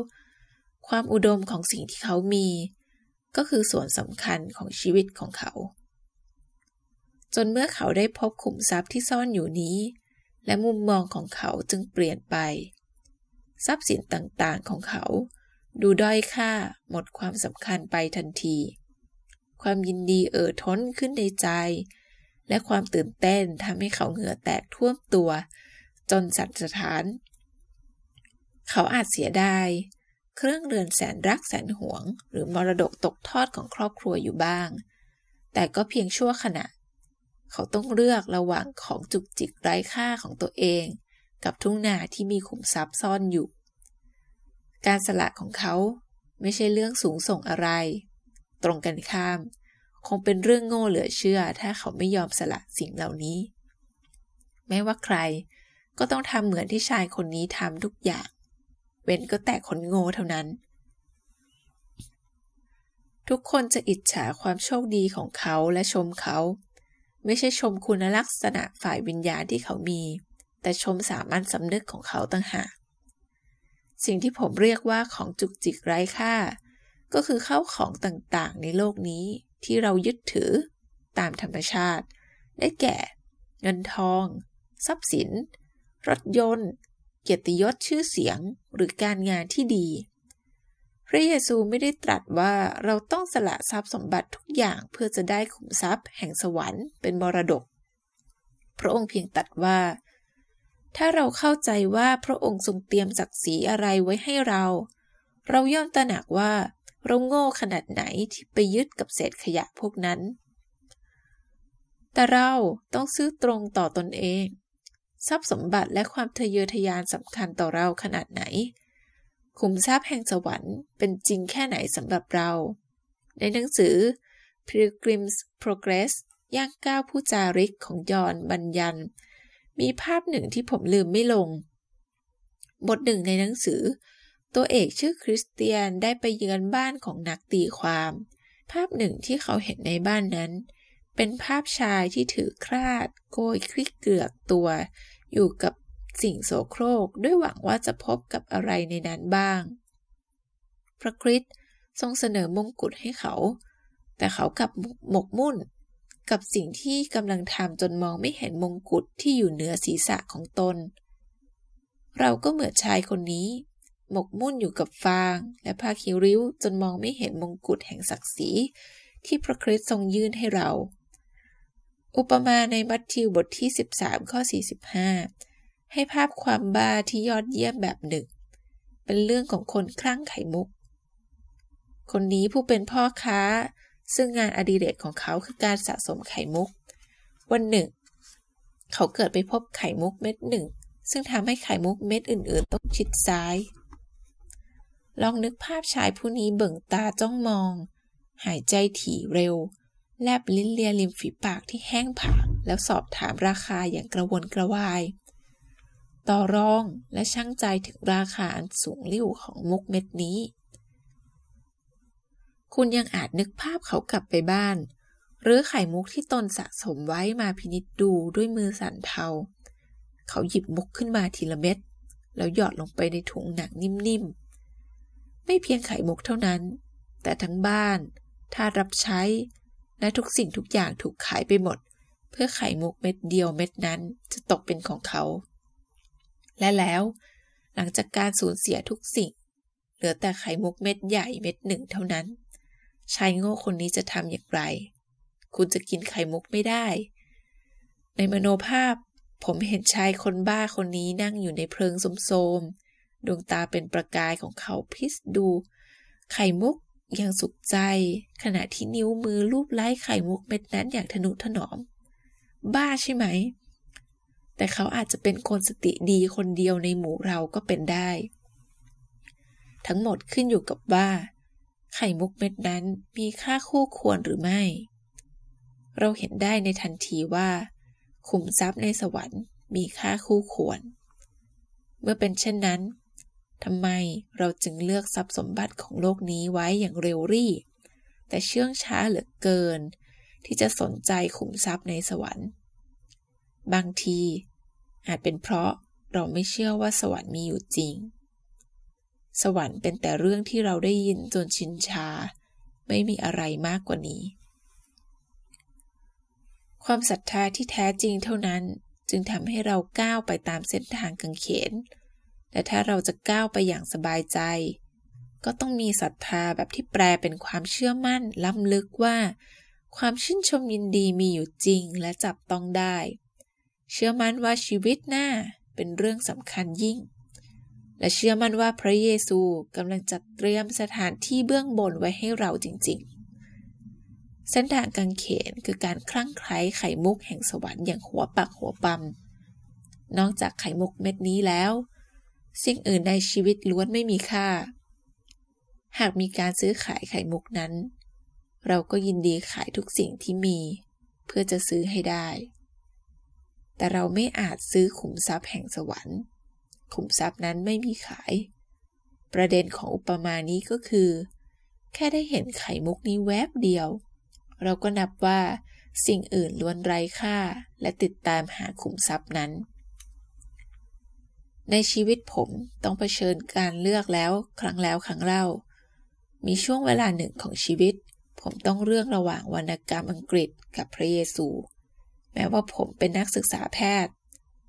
ความอุดมของสิ่งที่เขามี ก็คือส่วนสำคัญของชีวิตของเขา จนเมื่อเขาได้พบขุมทรัพย์ที่ซ่อนอยู่นี้ และมุมมองของเขาจึงเปลี่ยนไป ทรัพย์สินต่างๆของเขา ดูด้อยค่าหมดความสำคัญไปทันที ความยินดีเอ่อท้นขึ้นในใจ และความตื่นเต้นทำให้เขาเหงื่อแตกท่วมตัว จนสั่นสะท้าน เขาอาจเสียดาย เครื่องเรือนแสนรักแสนหวง หรือมรดกตกทอดของครอบครัวอยู่บ้าง แต่ก็เพียงชั่วขณะ เขาต้องเลือกระหว่างของจุกจิกไร้ค่าของตัวเอง กับทุ่งนาที่มีขุมทรัพย์ซ่อนอยู่ การสละของเขาไม่ใช่เรื่องสูงส่งอะไร ตรงกันข้าม คงเป็นเรื่องโง่เหลือเชื่อ ถ้าเขาไม่ยอมสละสิ่งเหล่านี้ แม้ว่าใครก็ต้องทำเหมือนที่ชายคนนี้ทำทุกอย่าง เว้นก็แต่คนโง่เท่านั้น ทุกคนจะอิจฉาความโชคดีของเขาและชมเขา ไม่ใช่ชมคุณลักษณะฝ่ายวิญญาณที่เขามี แต่ชมสามัญสำนึกของเขาต่างหากสิ่งที่ผมเรียกว่าของจุกจิกไร้ค่า ก็คือเข้าของต่างๆ ในโลกนี้ที่เรายึดถือตามธรรมชาติ ได้แก่ เงินทอง ทรัพย์สิน รถยนต์ เกียรติยศชื่อเสียงหรือการงานที่ดี พระเยซูไม่ได้ตรัสว่าเราต้องสละทรัพย์สมบัติทุกอย่างเพื่อจะได้ขุมทรัพย์ แห่งสวรรค์เป็นมรดก พระองค์เพียงตรัสว่า ถ้าเราเข้าใจว่าพระองค์ทรงเตรียมศักดิ์ศรีอะไรไว้ให้เรา เราย่อมตระหนักว่าเราโง่ขนาดไหนที่ไปยึดกับเศษขยะพวกนั้น แต่เราต้องซื้อตรงต่อตอนเอง ทรัพย์สมบัติและความทะเยอทะยานสำคัญต่อเราขนาดไหน ขุมทรัพย์แห่งสวรรค์เป็นจริงแค่ไหนสำหรับเรา ในหนังสือ Pilgrim's Progress ย่างก้าวผู้จาริกของยอนบัญญัน มีภาพหนึ่งที่ผมลืมไม่ลง บทหนึ่งในหนังสือ ตัวเอกชื่อคริสเตียนได้ไปเยือนบ้านของนักตีความ ภาพหนึ่งที่เขาเห็นในบ้านนั้น เป็นภาพชายที่ถือคราด โกยคลิกเกือกตัว อยู่กับสิ่งโสโครกด้วยหวังว่าจะพบกับอะไรในนั้นบ้าง พระคริสต์ทรงเสนอมงกุฎให้เขา แต่เขากลับหมกมุ่น กับสิ่งที่กำลังทำจนมองไม่เห็นมงกุฎที่อยู่เหนือศีรษะของตน เราก็เหมือนชายคนนี้ หมกมุ่นอยู่กับฟาง และผ้าคิริ้วจนมองไม่เห็นมงกุฎแห่งศักดิ์ศรีที่พระคริสต์ทรงยื่นให้เรา อุปมาในมัทธิวบทที่ 13 ข้อ 45 ให้ภาพความบ้าที่ยอดเยี่ยมแบบหนึ่ง เป็นเรื่องของคนคลั่งไข่มุก คนนี้ผู้เป็นพ่อค้า ซึ่งงานอดิเรกของเขาคือการสะสมไข่มุก วันหนึ่ง เขาเกิดไปพบไข่มุกเม็ดหนึ่ง ซึ่งทำให้ไข่มุกเม็ดอื่น ๆ ต้องชิดซ้าย ลองนึกภาพชายผู้นี้เบิ่งตาจ้องมอง หายใจถี่เร็ว แลบลิ้นเลียริมฝีปากที่แห้งผากแล้วสอบถามราคาอย่างกระวนกระวาย ต่อรองและช่างใจถึงราคาอันสูงลิ่วของมุกเม็ดนี้ คุณยังอาจนึกภาพเขากลับไปบ้าน หรือไข่มุกที่ตนสะสมไว้มาพินิจดูด้วยมือสั่นเทา เขาหยิบมุกขึ้นมาทีละเม็ด แล้วหยอดลงไปในถุงหนังนิ่มๆ ไม่เพียงไข่มุกเท่านั้น แต่ทั้งบ้านท่ารับใช้ และทุกสิ่งทุกอย่างถูกขายไปหมด เพื่อไข่มุกเม็ดเดียวเม็ดนั้นจะตกเป็นของเขา และแล้ว หลังจากการสูญเสียทุกสิ่ง เหลือแต่ไข่มุกเม็ดใหญ่เม็ดหนึ่งเท่านั้นชายโง่คนนี้จะทำอย่างไร คุณจะกินไข่มุกไม่ได้ ในมโนภาพ ผมเห็นชายคนบ้าคนนี้นั่งอยู่ในเพลิงสมโสมดวงตาเป็นประกายของเขาพิสดู ไข่มุก อยังสุขใจ ขณะที่นิ้วมือลูบไล้ไข่มุกเม็ดนั้นอย่างทนุถนอม บ้าใช่ไหม แต่เขาอาจจะเป็นคนสติดีคนเดียวในหมู่เราก็เป็นได้ ทั้งหมดขึ้นอยู่กับว่า ไข่มุกเม็ดนั้นมีค่าคู่ควรหรือไม่ เราเห็นได้ในทันทีว่าขุมทรัพย์ในสวรรค์มีค่าคู่ควร เมื่อเป็นเช่นนั้น ทำไมเราจึงเลือกทรัพย์สมบัติของโลกนี้ไว้อย่างเร็วรี่ แต่เชื่องช้าเหลือเกิน ที่จะสนใจขุมทรัพย์ในสวรรค์ บางที อาจเป็นเพราะเราไม่เชื่อว่าสวรรค์มีอยู่จริง สวรรค์เป็นแต่เรื่องที่เราได้ยินจนชินชา ไม่มีอะไรมากกว่านี้ ความศรัทธาที่แท้จริงเท่านั้นจึงทำให้เราก้าวไปตามเส้นทางกังเขน และถ้าเราจะก้าวไปอย่างสบายใจ ก็ต้องมีศรัทธาแบบที่แปลเป็นความเชื่อมั่นล้ำลึกว่า ความชื่นชมยินดีมีอยู่จริงและจับต้องได้ เชื่อมั่นว่าชีวิตหน้าเป็นเรื่องสำคัญยิ่ง และเชื่อมั่นว่าพระเยซูกำลังจัดเตรียมสถานที่เบื้องบนไว้ให้เราจริง ๆ เส้นทางกางเขนคือการคลั่งไคล้ไข่มุกแห่งสวรรค์อย่างหัวปักหัวปั๊มนอกจากไข่มุกเม็ดนี้แล้ว สิ่งอื่นในชีวิตล้วนไม่มีค่า หากมีการซื้อขายไข่มุกนั้น เราก็ยินดีขายทุกสิ่งที่มี เพื่อจะซื้อให้ได้ แต่เราไม่อาจซื้อขุมทรัพย์แห่งสวรรค์ ขุมทรัพย์นั้นไม่มีขาย ประเด็นของอุปมานี้ก็คือ แค่ได้เห็นไข่มุกนี้แวบเดียว เราก็นับว่าสิ่งอื่นล้วนไร้ค่าและติดตามหาขุมทรัพย์นั้น ในชีวิตผมต้องเผชิญการเลือกแล้วครั้งแล้วครั้งเล่า มีช่วงเวลาหนึ่งของชีวิต ผมต้องเลือกระหว่างวรรณกรรมอังกฤษกับพระเยซู แม้ว่าผมเป็นนักศึกษาแพทย์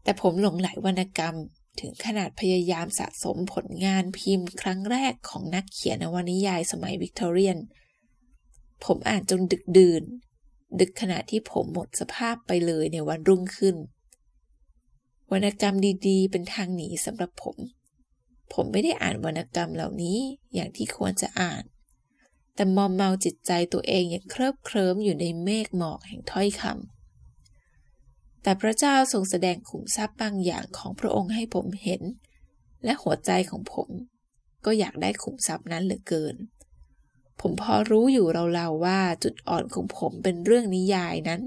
แต่ผมหลงไหลวรรณกรรมถึงขนาดพยายามสะสมผลงานพิมพ์ครั้งแรกของนักเขียนนวนิยายสมัยวิกตอเรียน ผมอ่านจนดึกดื่น ดึกขณะที่ผมหมดสภาพไปเลยในวันรุ่งขึ้น วรรณกรรมดีๆ เป็นทางหนีสำหรับผม ผมไม่ได้อ่านวรรณกรรมเหล่านี้อย่างที่ควรจะอ่าน แต่มอมเมาจิตใจตัวเองอย่างเคลิบเคลิ้มอยู่ในเมฆหมอกแห่งถ้อยคำแต่พระเจ้าทรงแสดงขุมทรัพย์บางอย่างของพระองค์ให้ผมเห็น และหัวใจของผมก็อยากได้ขุมทรัพย์นั้นเหลือเกิน ผมพอรู้อยู่เราๆว่าจุดอ่อนของผมเป็นเรื่องนิยายนั้น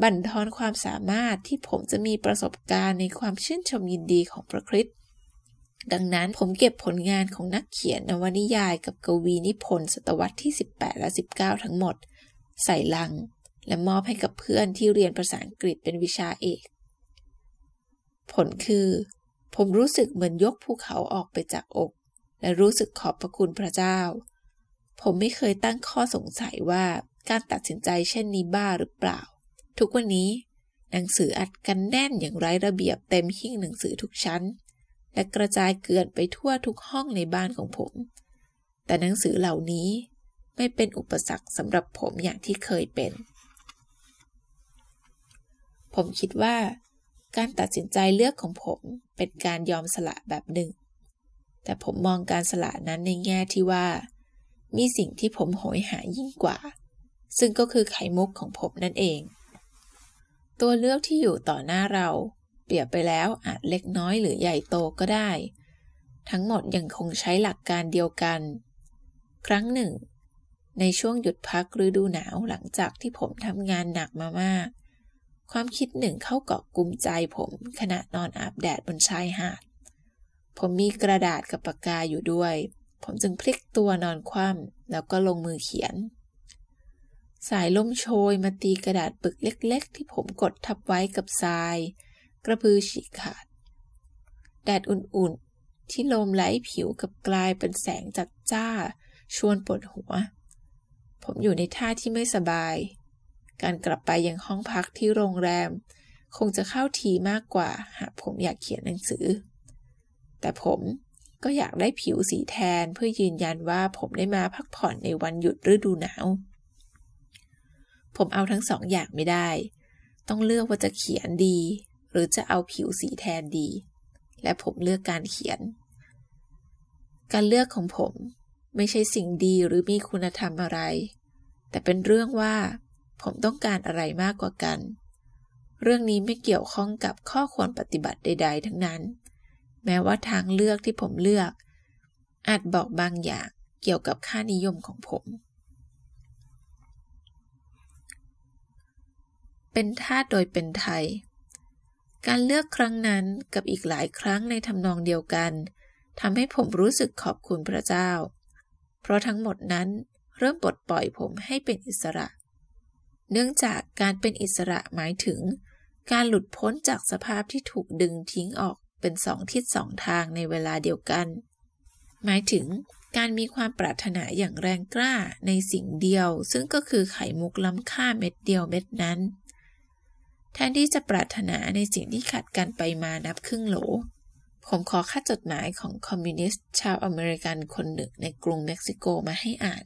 บั่นทอนความสามารถที่ผมจะมีประสบการณ์ในความชื่นชมยินดีของพระคริสต์ดังนั้นผมเก็บผลงานของนักเขียนนวนิยายกับกวีนิพนธ์ศตวรรษที่ 18 และ 19 ทั้งหมด ใส่ลัง และมอบให้กับเพื่อนที่เรียนภาษาอังกฤษเป็นวิชาเอก ผลคือ ผมรู้สึกเหมือนยกภูเขาออกไปจากอก และรู้สึกขอบพระคุณพระเจ้า ผมไม่เคยตั้งข้อสงสัยว่าการตัดสินใจเช่นนี้บ้าหรือเปล่า ทุกวันนี้ หนังสืออัดกันแน่นอย่างไร้ระเบียบเต็มหิ้งหนังสือทุกชั้น และกระจายเกลื่อนไปทั่วทุกห้องในบ้านของผม แต่หนังสือเหล่านี้ไม่เป็นอุปสรรคสำหรับผมอย่างที่เคยเป็น ผมคิดว่า การตัดสินใจเลือกของผมเป็นการยอมสละแบบหนึ่ง แต่ผมมองการสละนั้นในแง่ที่ว่า มีสิ่งที่ผมโหยหายิ่งกว่า ซึ่งก็คือไข่มุกของผมนั่นเอง ตัวเลือกที่อยู่ต่อหน้าเรา เปรียบไปแล้วอาจเล็กน้อยหรือใหญ่โตก็ได้ ทั้งหมดยังคงใช้หลักการเดียวกัน ครั้งหนึ่ง ในช่วงหยุดพักฤดูหนาวหลังจากที่ผมทำงานหนักมามาก ความคิดหนึ่งเข้าเกาะกุมใจผมขณะนอนอาบแดดบนชายหาด ผมมีกระดาษกับปากกาอยู่ด้วย ผมจึงพลิกตัวนอนคว่ำแล้วก็ลงมือเขียน สายลมโชยมาตีกระดาษปึกเล็ก ๆ ที่ผมกดทับไว้กับทราย กระพือฉีกขาด แดดอุ่นๆ ที่ลมไหลผิวกับกลายเป็นแสงจัดจ้า ชวนปวดหัว ผมอยู่ในท่าที่ไม่สบาย การกลับไปยังห้องพักที่โรงแรม คงจะเข้าทีมากกว่า หากผมอยากเขียนหนังสือ แต่ผมก็อยากได้ผิวสีแทนเพื่อยืนยันว่าผมได้มาพักผ่อนในวันหยุดฤดูหนาว ผมเอาทั้งสองอย่างไม่ได้ ต้องเลือกว่าจะเขียนดี หรือจะเอาผิวสีแทนดี และผมเลือกการเขียน การเลือกของผมไม่ใช่สิ่งดีหรือมีคุณธรรมอะไร แต่เป็นเรื่องว่า ผมต้องการอะไรมากกว่ากัน เรื่องนี้ไม่เกี่ยวข้องกับข้อควรปฏิบัติใด ๆ ทั้งนั้น แม้ว่าทางเลือกที่ผมเลือก อาจบอกบางอย่างเกี่ยวกับค่านิยมของผม เป็นทาสโดยเป็นไทย การเลือกครั้งนั้นกับอีกหลายครั้งในทำนองเดียวกันทำให้ผมรู้สึกขอบคุณพระเจ้า เพราะทั้งหมดนั้นเริ่มปลดปล่อยผมให้เป็นอิสระ เนื่องจากการเป็นอิสระหมายถึง การหลุดพ้นจากสภาพที่ถูกดึงทิ้งออกเป็นสองทิศสองทางในเวลาเดียวกัน หมายถึงการมีความปรารถนาอย่างแรงกล้าในสิ่งเดียว ซึ่งก็คือไข่มุกล้ำค่าเม็ดเดียวเม็ดนั้น แทนที่จะปรารถนาในสิ่งที่ขัดกันไปมานับครึ่งโหล ผมขอคัดจดหมายของคอมมิวนิสต์ชาวอเมริกันคนหนึ่งในกรุงเม็กซิโกมาให้อ่าน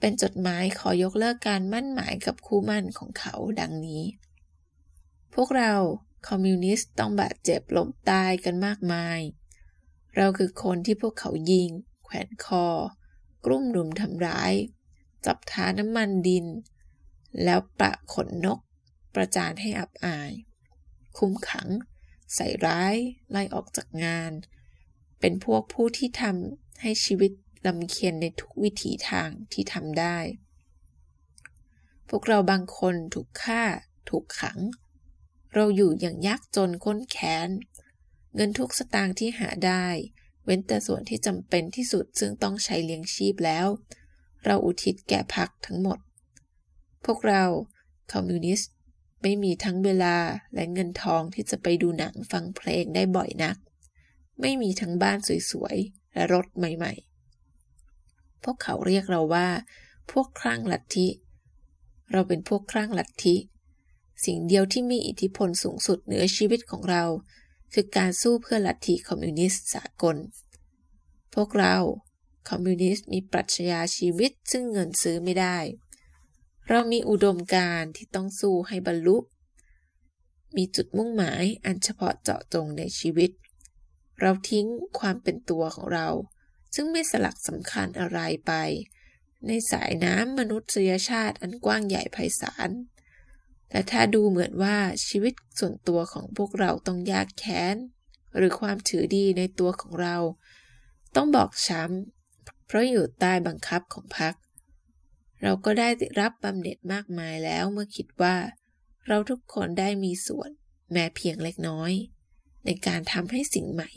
เป็นจดหมายขอยกเลิกการหมั้นหมายกับคู่หมั้นของเขาดังนี้ พวกเราคอมมิวนิสต์ต้องบาดเจ็บล้มตายกันมากมาย เราคือคนที่พวกเขายิง แขวนคอ กลุ้มรุมทำร้าย จับท้าน้ำมันดิน แล้วประขนนก ประจานให้อับอาย คุมขัง ใส่ร้าย ไล่ออกจากงาน เป็นพวกผู้ที่ทำให้ชีวิตลำเคียนในทุกวิถีทางที่ทำได้ พวกเราบางคนถูกฆ่า ถูกขัง เราอยู่อย่างยากจนค้นแค้น เงินทุกสตางค์ที่หาได้ เว้นแต่ส่วนที่จำเป็นที่สุดซึ่งต้องใช้เลี้ยงชีพแล้ว เราอุทิศแก่พักทั้งหมด พวกเราคอมมิวนิสต์ ไม่มีทั้งเวลาและเงินทองที่จะไปดูหนังฟังเพลงได้บ่อยนัก ไม่มีทั้งบ้านสวยๆ และรถใหม่ๆ พวกเขาเรียกเราว่า พวกคลั่งลัทธิ เราเป็นพวกคลั่งลัทธิ สิ่งเดียวที่มีอิทธิพลสูงสุดเหนือชีวิตของเรา คือการสู้เพื่อลัทธิคอมมิวนิสต์สากล พวกเรา คอมมิวนิสต์มีปรัชญาชีวิตซึ่งเงินซื้อไม่ได้ เรามีอุดมการณ์ที่ต้องสู้ให้บรรลุ มีจุดมุ่งหมายอันเฉพาะเจาะจงในชีวิต เราทิ้งความเป็นตัวของเรา ซึ่งไม่สลักสำคัญอะไรไป ในสายน้ำมนุษยชาติอันกว้างใหญ่ไพศาลแต่ถ้าดูเหมือนว่าชีวิตส่วนตัวของพวกเราต้องยากแค้น หรือความถือดีในตัวของเรา ต้องบอกช้ำเพราะอยู่ใต้บังคับของพรรค เราก็ได้รับบำเหน็จมากมายแล้วเมื่อคิดว่า เราทุกคนได้มีส่วนแม้เพียงเล็กน้อย ในการทำให้สิ่งใหม่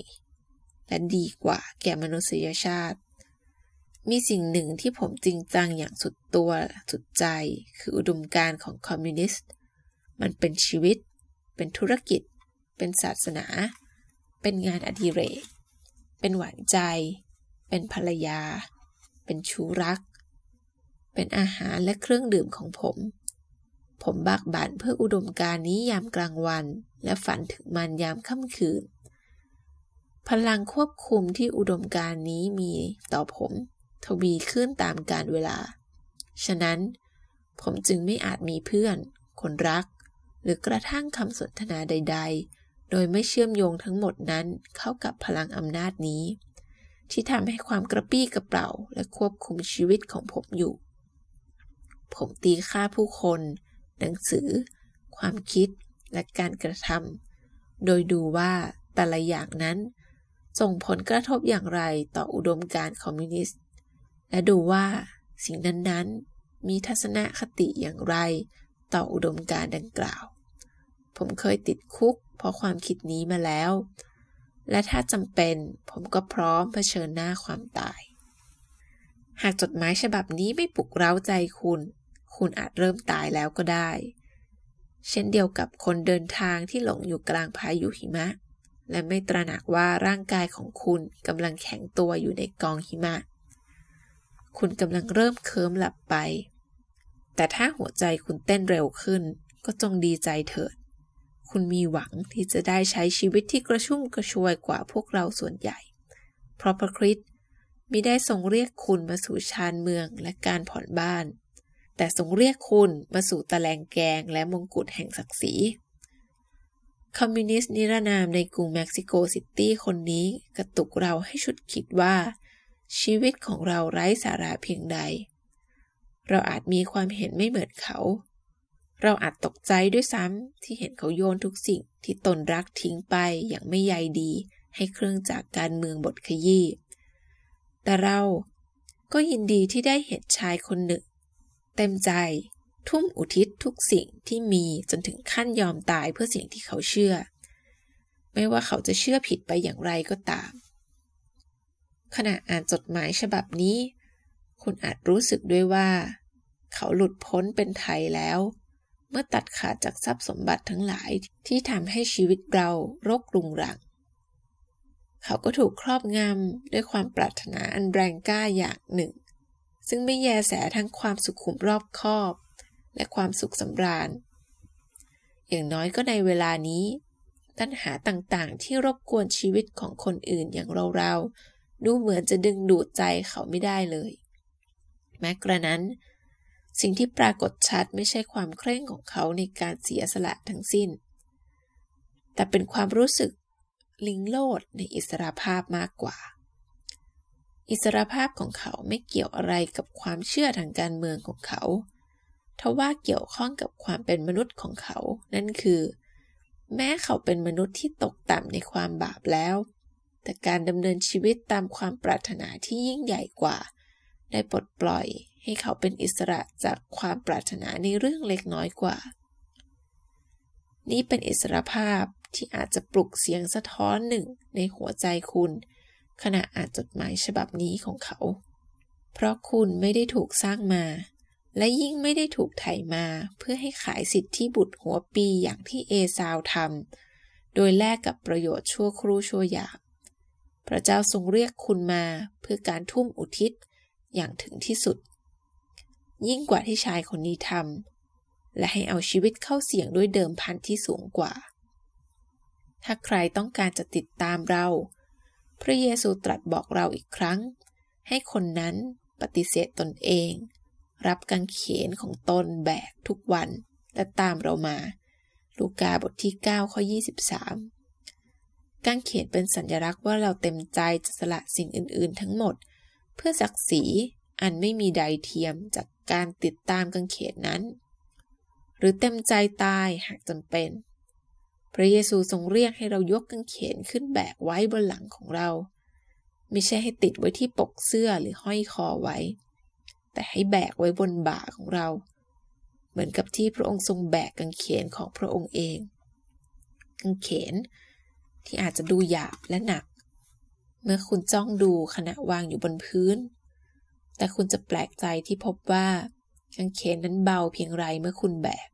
และดีกว่าแก่มนุษยชาติ มีสิ่งหนึ่งที่ผมจริงจังอย่างสุดตัวสุดใจ คืออุดมการของคอมมิวนิสต์ มันเป็นชีวิต เป็นธุรกิจ เป็นศาสนา เป็นงานอดิเรก เป็นหวานใจ เป็นภรรยา เป็นชู้รัก เป็นอาหารและเครื่องดื่มของผม ผมบากบั่นเพื่ออุดมการนี้ยามกลางวัน และฝันถึงมันยามค่ำคืน พลังควบคุมที่อุดมการนี้มีต่อผม ทวีขึ้นตามกาลเวลา ฉะนั้น ผมจึงไม่อาจมีเพื่อน คนรัก หรือกระทั่งคำสนทนาใด ๆ โดยไม่เชื่อมโยงทั้งหมดนั้นเข้ากับพลังอำนาจนี้ ที่ทำให้ความกระปี้กระเป๋าและควบคุมชีวิตของผมอยู่ ผมตีค่าผู้คน หนังสือ ความคิดและการกระทำโดยดูว่าแต่ละอย่างนั้น ส่งผลกระทบอย่างไรต่ออุดมการคอมมิวนิสต์ และดูว่าสิ่งนั้นๆ มีทัศนคติอย่างไรต่ออุดมการดังกล่าว ผมเคยติดคุกเพราะความคิดนี้มาแล้ว และถ้าจำเป็นผมก็พร้อมเผชิญหน้าความตาย หากจดหมายฉบับนี้ไม่ปลุกเร้าใจคุณ คุณอาจเริ่มตายแล้วก็ได้ เช่นเดียวกับคนเดินทางที่หลงอยู่กลางพายุหิมะ และไม่ตระหนักว่าร่างกายของคุณกำลังแข็งตัวอยู่ในกองหิมะ คุณกำลังเริ่มเคิมหลับไป แต่ถ้าหัวใจคุณเต้นเร็วขึ้น ก็จงดีใจเถิด คุณมีหวังที่จะได้ใช้ชีวิตที่กระชุ่มกระชวยกว่าพวกเราส่วนใหญ่ เพราะพระคริสต์มิได้ทรงเรียกคุณมาสู่ชานเมืองและการผ่อนบ้าน แต่ทรงเรียกคุณมาสู่ตะแลงแกงและมงกุฎแห่งศักดิ์ศรี คอมมิวนิสต์นิรนามในกรุงเม็กซิโกซิตี้คนนี้กระตุกเราให้ฉุกคิดว่า ชีวิตของเราไร้สาระเพียงใด เราอาจมีความเห็นไม่เหมือนเขา เราอาจตกใจด้วยซ้ำที่เห็นเขาโยนทุกสิ่งที่ตนรักทิ้งไปอย่างไม่ใยดี ให้เครื่องจักรการเมืองบดขยี้แต่เราก็ยินดีที่ได้เห็นชายคนหนึ่ง เต็มใจ ทุ่มอุทิศทุกสิ่งที่มีจนถึงขั้นยอมตายเพื่อสิ่งที่เขาเชื่อ ไม่ว่าเขาจะเชื่อผิดไปอย่างไรก็ตาม ขณะอ่านจดหมายฉบับนี้ คุณอาจรู้สึกด้วยว่า เขาหลุดพ้นเป็นไทยแล้ว เมื่อตัดขาดจากทรัพย์สมบัติทั้งหลายที่ทำให้ชีวิตเรารกรุงรังเขาก็ถูกครอบงำด้วยความปรารถนาอันแรงกล้าอย่างหนึ่ง ซึ่งไม่แยแสทั้งความสุขุมรอบคอบ และความสุขสำราญ อย่างน้อยก็ในเวลานี้ปัญหาต่างๆ ที่รบกวนชีวิตของคนอื่นอย่างเราๆ ดูเหมือนจะดึงดูดใจเขาไม่ได้เลย แม้กระนั้น สิ่งที่ปรากฏชัดไม่ใช่ความเคร่งของเขาในการเสียสละทั้งสิ้น แต่เป็นความรู้สึกลิงโลดในอิสรภาพมากกว่า อิสรภาพของเขาไม่เกี่ยวอะไรกับความเชื่อทางการเมืองของเขาทว่าเกี่ยวข้องกับความเป็นมนุษย์ของเขา นั่นคือ แม้เขาเป็นมนุษย์ที่ตกต่ำในความบาปแล้ว แต่การดำเนินชีวิตตามความปรารถนาที่ยิ่งใหญ่กว่า ได้ปลดปล่อยให้เขาเป็นอิสระจากความปรารถนาในเรื่องเล็กน้อยกว่า นี่เป็นอิสรภาพที่อาจจะปลุกเสียงสะท้อนหนึ่งในหัวใจคุณ ขณะอ่านจดหมายฉบับนี้ของเขา เพราะคุณไม่ได้ถูกสร้างมา และยิ่งไม่ได้ถูกไถ่มาเพื่อให้ขายสิทธิที่บุตรหัวปีอย่างที่เอซาวทำโดยแลกกับประโยชน์ชั่วครู่ชั่วยามพระเจ้าทรงเรียกคุณมาเพื่อการทุ่มอุทิศอย่างถึงที่สุด ยิ่งกว่าที่ชายคนนี้ทำและให้เอาชีวิตเข้าเสี่ยงด้วยเดิมพันที่สูงกว่า ถ้าใครต้องการจะติดตามเรา พระเยซูตรัสบอกเราอีกครั้ง ให้คนนั้นปฏิเสธตนเอง รับกางเขนของตนแบกทุกวันและตามเรามา ลูกาบทที่ 9 ข้อ 23 กางเขนเป็นสัญลักษณ์ว่าเราเต็มใจจะสละสิ่งอื่น ๆ ทั้งหมด เพื่อศักดิ์ศรีอันไม่มีใดเทียมจากการติดตามกางเขนนั้น หรือเต็มใจตายหากจำเป็น พระเยซูทรงเรียกให้เรายกกางเขนขึ้นแบกไว้บนหลังของเรา ไม่ใช่ให้ติดไว้ที่ปกเสื้อหรือห้อยคอไว้ แต่ให้แบกไว้บนบ่าของเรา เหมือนกับที่พระองค์ทรงแบกกางเขนของพระองค์เอง กางเขนที่อาจจะดูหยาบและหนัก เมื่อคุณจ้องดูขณะวางอยู่บนพื้น แต่คุณจะแปลกใจที่พบว่ากางเขนนั้นเบาเพียงไรเมื่อคุณแบก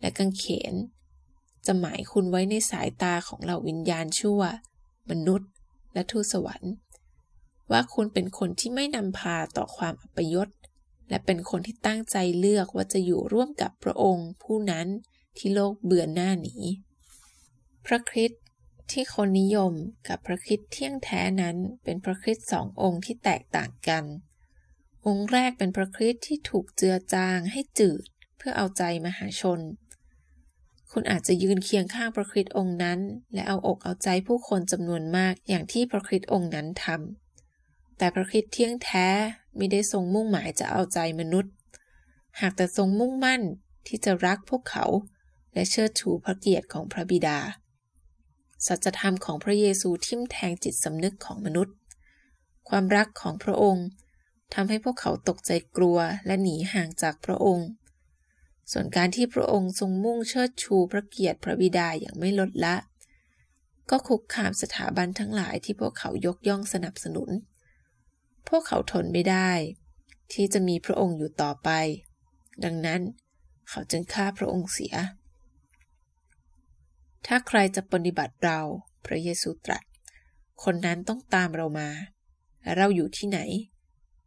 และกางเขน จะหมายคุณไว้ในสายตาของเหล่าวิญญาณชั่ว มนุษย์ และทูตสวรรค์ ว่าคุณเป็นคนที่ไม่นำพาต่อความอัปยศ และเป็นคนที่ตั้งใจเลือกว่าจะอยู่ร่วมกับพระองค์ ผู้นั้นที่โลกเบือนหน้าหนี พระคริสต์ที่คนนิยมกับพระคริสต์เที่ยงแท้นั้นเป็นพระคริสต์สององค์ที่แตกต่างกัน องค์แรกเป็นพระคริสต์ที่ถูกเจือจางให้จืดเพื่อเอาใจมหาชน คุณอาจจะยืนเคียงข้างพระคริสต์องค์นั้น และเอาอกเอาใจผู้คนจำนวนมากอย่างที่พระคริสต์องค์นั้นทำแต่พระคริสต์เที่ยงแท้ไม่ได้ทรงมุ่งหมายจะเอาใจมนุษย์ หากแต่ทรงมุ่งมั่นที่จะรักพวกเขา และเชิดชูพระเกียรติของพระบิดา สัจธรรมของพระเยซูทิ่มแทงจิตสำนึกของมนุษย์ ความรักของพระองค์ทำให้พวกเขาตกใจกลัวและหนีห่างจากพระองค์ ส่วนการที่พระองค์ทรงมุ่งเชิดชูพระเกียรติพระบิดาอย่างไม่ลดละ ก็คุกคามสถาบันทั้งหลายที่พวกเขายกย่องสนับสนุน พวกเขาทนไม่ได้ ที่จะมีพระองค์อยู่ต่อไป ดังนั้นเขาจึงฆ่าพระองค์เสีย ถ้าใครจะปฏิบัติเราพระเยซูตรัส คนนั้นต้องตามเรามา และเราอยู่ที่ไหน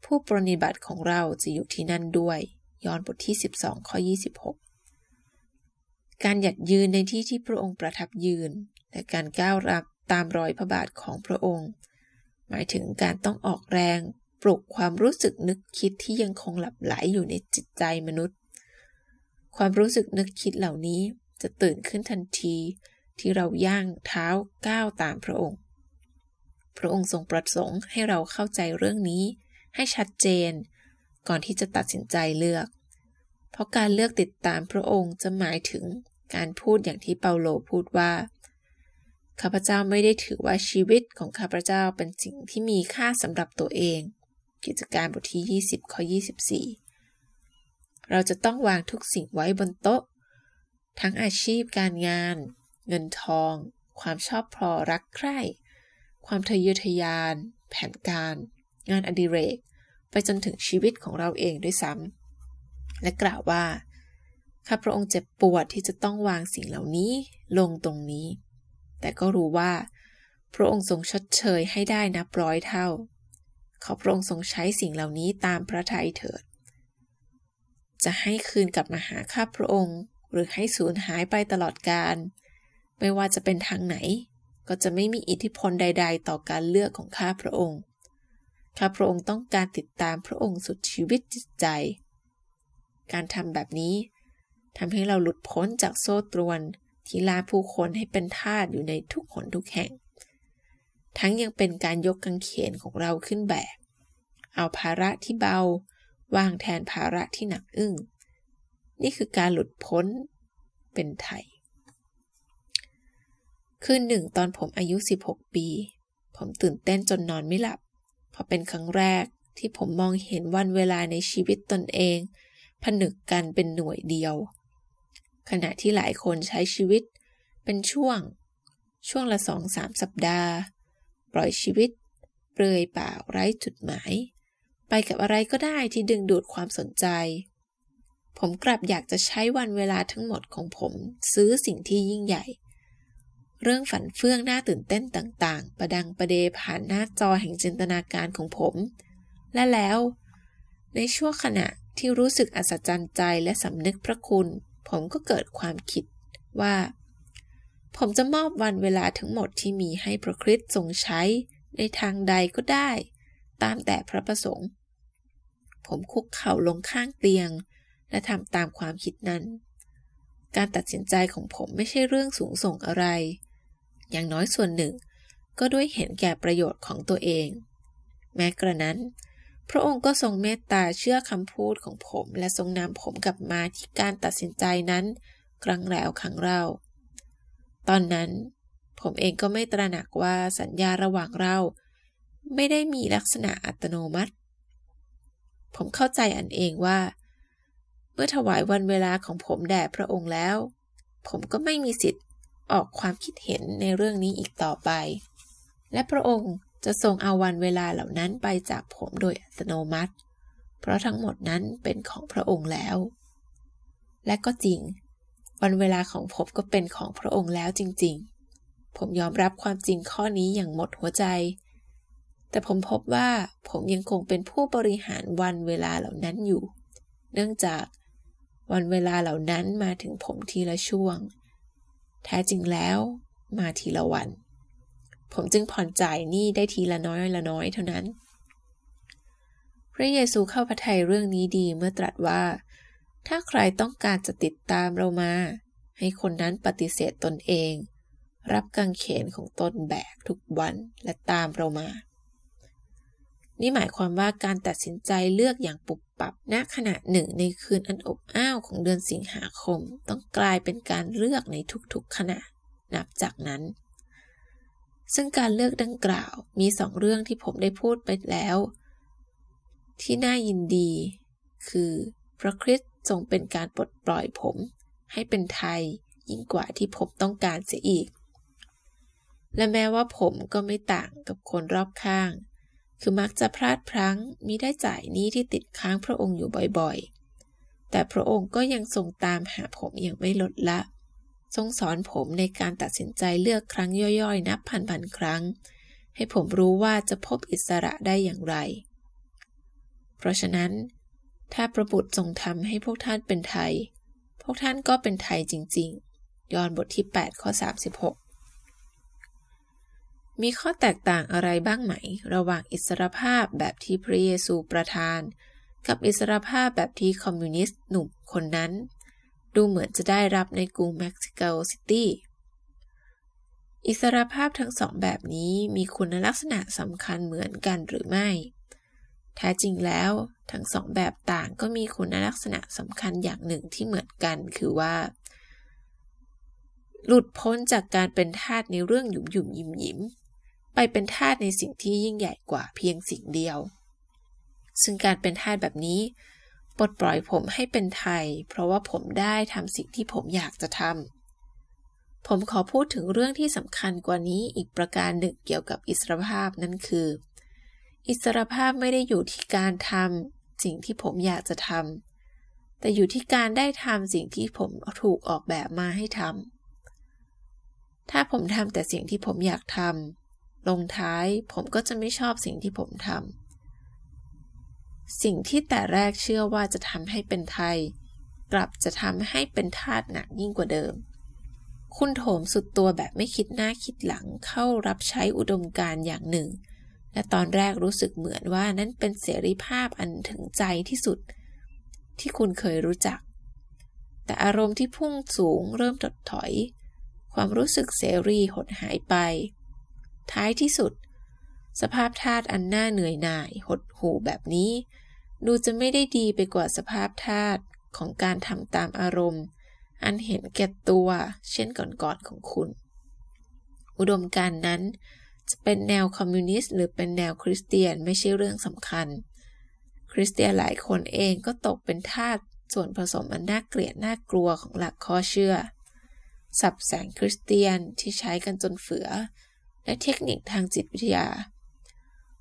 ผู้ปฏิบัติของเราจะอยู่ที่นั่นด้วย ยอนบทที่ 12 ข้อ 26 การหยัดยืนในที่ที่พระองค์ประทับยืน และการก้าวรับตามรอยพระบาทของพระองค์ หมายถึงการต้องออกแรงปลุกความรู้สึกนึกคิดที่ยังคงหลับไหลอยู่ในจิตใจมนุษย์ ความรู้สึกนึกคิดเหล่านี้จะตื่นขึ้นทันทีที่เราย่างเท้าก้าวตามพระองค์ พระองค์ทรงประสงค์ให้เราเข้าใจเรื่องนี้ให้ชัดเจน ก่อนที่จะตัดสินใจเลือก เพราะการเลือกติดตามพระองค์จะหมายถึงการพูดอย่างที่เปาโลพูดว่า ข้าพเจ้าไม่ได้ถือว่าชีวิตของข้าพเจ้าเป็นสิ่งที่มีค่าสำหรับตัวเอง กิจการบทที่ 20 ข้อ 24 เราจะต้องวางทุกสิ่งไว้บนโต๊ะ ทั้งอาชีพการงาน เงินทอง ความชอบพอรักใคร่ ความทะเยอทะยาน แผนการ งานอดิเรก ไปจนถึงชีวิตของเราเองด้วยซ้ำและกล่าวว่าข้าพระองค์เจ็บปวดที่จะต้องวางสิ่งเหล่านี้ลงตรงนี้ แต่ก็รู้ว่า พระองค์ทรงชดเชยให้ได้นับร้อยเท่า ขอพระองค์ทรงใช้สิ่งเหล่านี้ตามพระทัยเถิด จะให้คืนกลับมาหาข้าพระองค์ หรือให้สูญหายไปตลอดกาล ไม่ว่าจะเป็นทางไหน ก็จะไม่มีอิทธิพลใด ๆ ต่อการเลือกของข้าพระองค์ ข้าพระองค์ต้องการติดตามพระองค์สุดชีวิตจิตใจ การทำแบบนี้ทำให้เราหลุดพ้นจากโซ่ตรวน ที่ลาผู้คนให้เป็นทาสอยู่ในทุกคนทุกแห่ง ทั้งยังเป็นการยกกังเขนของเราขึ้นแบก เอาภาระที่เบาวางแทนภาระที่หนักอึ้ง นี่คือการหลุดพ้นเป็นไทย คืนหนึ่งตอนผมอายุ 16 ปี ผมตื่นเต้นจนนอนไม่หลับ เพราะเป็นครั้งแรกที่ผมมองเห็นวันเวลาในชีวิตตนเอง ผนึกกันเป็นหน่วยเดียว ขณะที่หลายคนใช้ชีวิตเป็นช่วง ช่วงละสองสามสัปดาห์ ปล่อยชีวิต เปลือยเปล่าไร้จุดหมาย ไปกับอะไรก็ได้ที่ดึงดูดความสนใจ ผมกลับอยากจะใช้วันเวลาทั้งหมดของผม ซื้อสิ่งที่ยิ่งใหญ่ เรื่องฝันเฟื่องน่าตื่นเต้นต่างๆ ประดังประเดผ่านหน้าจอแห่งจินตนาการของผม และแล้ว ในช่วงขณะที่รู้สึกอัศจรรย์ใจและสำนึกพระคุณ ผมก็เกิดความคิดว่า ผมจะมอบวันเวลาทั้งหมดที่มีให้พระคริสต์ทรงใช้ในทางใดก็ได้ ตามแต่พระประสงค์ ผมคุกเข่าลงข้างเตียง และทำตามความคิดนั้น การตัดสินใจของผมไม่ใช่เรื่องสูงส่งอะไร อย่างน้อยส่วนหนึ่ง ก็ด้วยเห็นแก่ประโยชน์ของตัวเอง แม้กระนั้น พระองค์ก็ทรงเมตตาเชื่อคำพูดของผมและทรงนำผมกลับมาที่การตัดสินใจนั้น ครั้งแล้วครั้งเล่า ตอนนั้น ผมเองก็ไม่ตระหนักว่าสัญญาระหว่างเรา ไม่ได้มีลักษณะอัตโนมัติ ผมเข้าใจอันเองว่า เมื่อถวายวันเวลาของผมแด่พระองค์แล้ว ผมก็ไม่มีสิทธิ์ ออกความคิดเห็นในเรื่องนี้อีกต่อไป และพระองค์จะทรงเอาวันเวลาเหล่านั้นไปจากผมโดยอัตโนมัติ เพราะทั้งหมดนั้นเป็นของพระองค์แล้ว และก็จริง วันเวลาของผมก็เป็นของพระองค์แล้วจริง ๆ ผมยอมรับความจริงข้อนี้อย่างหมดหัวใจ แต่ผมพบว่าผมยังคงเป็นผู้บริหารวันเวลาเหล่านั้นอยู่ เนื่องจากวันเวลาเหล่านั้นมาถึงผมทีละช่วง แท้จริงแล้วมาทีละวัน ผมจึงผ่อนจ่ายหนี้ได้ทีละน้อยละน้อยเท่านั้น พระเยซูเข้าพระทัยเรื่องนี้ดีเมื่อตรัสว่า ถ้าใครต้องการจะติดตามเรามา ให้คนนั้นปฏิเสธตนเอง รับกังเขนของตนแบกทุกวันและตามเรามา นี่หมายความว่าการตัดสินใจเลือกอย่างปุบ ปรับณขณะหนึ่งในคืนอันอบอ้าวของเดือนสิงหาคม ต้องกลายเป็นการเลือกในทุกๆขณะ นับจากนั้น ซึ่งการเลือกดังกล่าวมีสองเรื่องที่ผมได้พูดไปแล้ว ที่น่ายินดี คือพระคริสต์ทรงเป็นการปลดปล่อยผม ให้เป็นไทยยิ่งกว่าที่ผมต้องการเสียอีก และแม้ว่าผมก็ไม่ต่างกับคนรอบข้าง คือมักจะพลาดพลั้งมิได้จ่ายนี้ที่ติดค้างพระองค์อยู่บ่อยๆ แต่พระองค์ก็ยังทรงตามหาผมอย่างไม่ลดละ ทรงสอนผมในการตัดสินใจเลือกครั้งย่อยๆ นับพันๆครั้ง ให้ผมรู้ว่าจะพบอิสระได้อย่างไร เพราะฉะนั้น ถ้าพระบุตรทรงทำให้พวกท่านเป็นไทย พวกท่านก็เป็นไทยจริงๆ ยอห์นบทที่ 8 ข้อ 36 มีข้อแตกต่างอะไรบ้างไหม ระหว่างอิสรภาพแบบที่พระเยซูประทาน กับอิสรภาพแบบที่คอมมิวนิสต์หนุ่มคนนั้น ดูเหมือนจะได้รับในกรุงเม็กซิโกซิตี้อิสรภาพทั้งสองแบบนี้มีคุณลักษณะสำคัญเหมือนกันหรือไม่ แท้จริงแล้วทั้งสองแบบต่างก็มีคุณลักษณะสำคัญอย่างหนึ่งที่เหมือนกันคือว่า หลุดพ้นจากการเป็นทาสในเรื่องหยุมหยุมยิ้มยิ้ม ไปเป็นทาสในสิ่งที่ยิ่งใหญ่กว่าเพียงสิ่งเดียว ซึ่งการเป็นทาสแบบนี้ปลดปล่อยผมให้เป็นไทย เพราะว่าผมได้ทำสิ่งที่ผมอยากจะทำ ผมขอพูดถึงเรื่องที่สำคัญกว่านี้อีกประการหนึ่งเกี่ยวกับอิสรภาพนั่นคือ อิสรภาพไม่ได้อยู่ที่การทำสิ่งที่ผมอยากจะทำ แต่อยู่ที่การได้ทำสิ่งที่ผมถูกออกแบบมาให้ทำ ถ้าผมทำแต่สิ่งที่ผมอยากทำ ลงท้ายผมก็จะไม่ชอบสิ่งที่ผมทำ สิ่งที่แต่แรกเชื่อว่าจะทำให้เป็นไทย กลับจะทำให้เป็นทาสหนักยิ่งกว่าเดิม คุณโถมสุดตัวแบบไม่คิดหน้าคิดหลังเข้ารับใช้อุดมการอย่างหนึ่ง และตอนแรกรู้สึกเหมือนว่านั้นเป็นเสรีภาพอันถึงใจที่สุด ที่คุณเคยรู้จัก แต่อารมณ์ที่พุ่งสูงเริ่มถดถอย ความรู้สึกเสรีหดหายไป ท้ายที่สุด สภาพธาตุอันน่าเหนื่อยหน่าย หดหู่แบบนี้ ดูจะไม่ได้ดีไปกว่าสภาพธาตุของการทำตามอารมณ์ อันเห็นแก่ตัว เช่นก่อนๆของคุณ อุดมการนั้น จะเป็นแนวคอมมิวนิสต์หรือเป็นแนวคริสเตียนไม่ใช่เรื่องสำคัญ คริสเตียนหลายคนเองก็ตกเป็นทาสส่วนผสมอันน่าเกลียดน่ากลัวของหลักข้อเชื่อ สับแสงคริสเตียนที่ใช้กันจนเฟือ และเทคนิคทางจิตวิทยา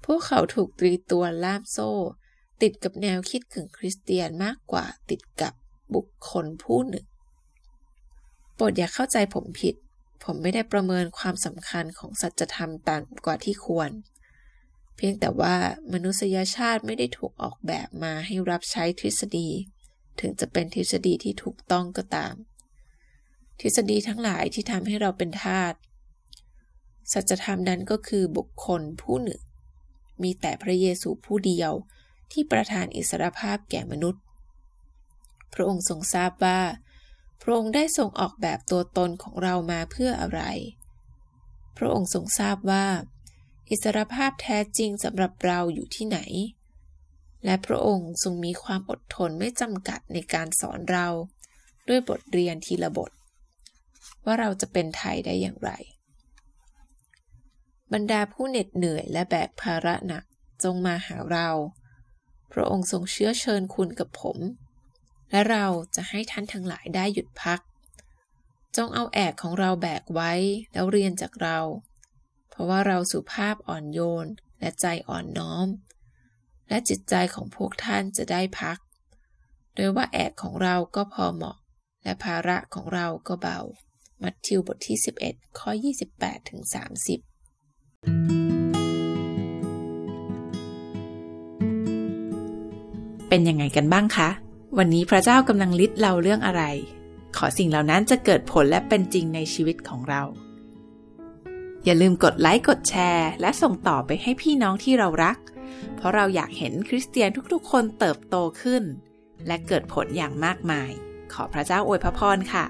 พวกเขาถูกตรีตัวล่ามโซ่ ติดกับแนวคิดขึงคริสเตียนมากกว่าติดกับบุคคลผู้หนึ่ง โปรดอย่าเข้าใจผมผิด ผมไม่ได้ประเมินความสำคัญของสัจธรรมต่ำกว่าที่ควร เพียงแต่ว่ามนุษยชาติไม่ได้ถูกออกแบบมาให้รับใช้ทฤษฎี ถึงจะเป็นทฤษฎีที่ถูกต้องก็ตาม ทฤษฎีทั้งหลายที่ทำให้เราเป็นทาส สัจธรรมนั้นก็คือบุคคลผู้หนึ่ง มีแต่พระเยซูผู้เดียวที่ประทานอิสรภาพแก่มนุษย์ พระองค์ทรงทราบว่า พระองค์ได้ทรงออกแบบตัวตนของเรามาเพื่ออะไร พระองค์ทรงทราบว่า อิสรภาพแท้จริงสำหรับเราอยู่ที่ไหน และพระองค์ทรงมีความอดทนไม่จำกัดในการสอนเรา ด้วยบทเรียนทีละบท ว่าเราจะเป็นไทยได้อย่างไร บรรดาผู้เหน็ดเหนื่อยและแบกภาระหนักจงมาหาเรา พระองค์ทรงเชื้อเชิญคุณกับผม และเราจะให้ท่านทั้งหลายได้หยุดพัก จงเอาแอกของเราแบกไว้แล้วเรียนจากเรา เพราะว่าเราสุภาพอ่อนโยนและใจอ่อนน้อม และจิตใจของพวกท่านจะได้พัก โดยว่าแอกของเราก็พอเหมาะ และภาระของเราก็เบา มัทธิวบทที่ 11 ข้อ 28ถึง30 เป็นยังไงกันบ้างคะ วันนี้พระเจ้ากำลังลิดเราเรื่องอะไร ขอสิ่งเหล่านั้นจะเกิดผลและเป็นจริงในชีวิตของเรา อย่าลืมกดไลค์กดแชร์ และส่งต่อไปให้พี่น้องที่เรารัก เพราะเราอยากเห็นคริสเตียนทุกๆ คนเติบโตขึ้น และเกิดผลอย่างมากมาย ขอพระเจ้าอวยพระพรค่ะ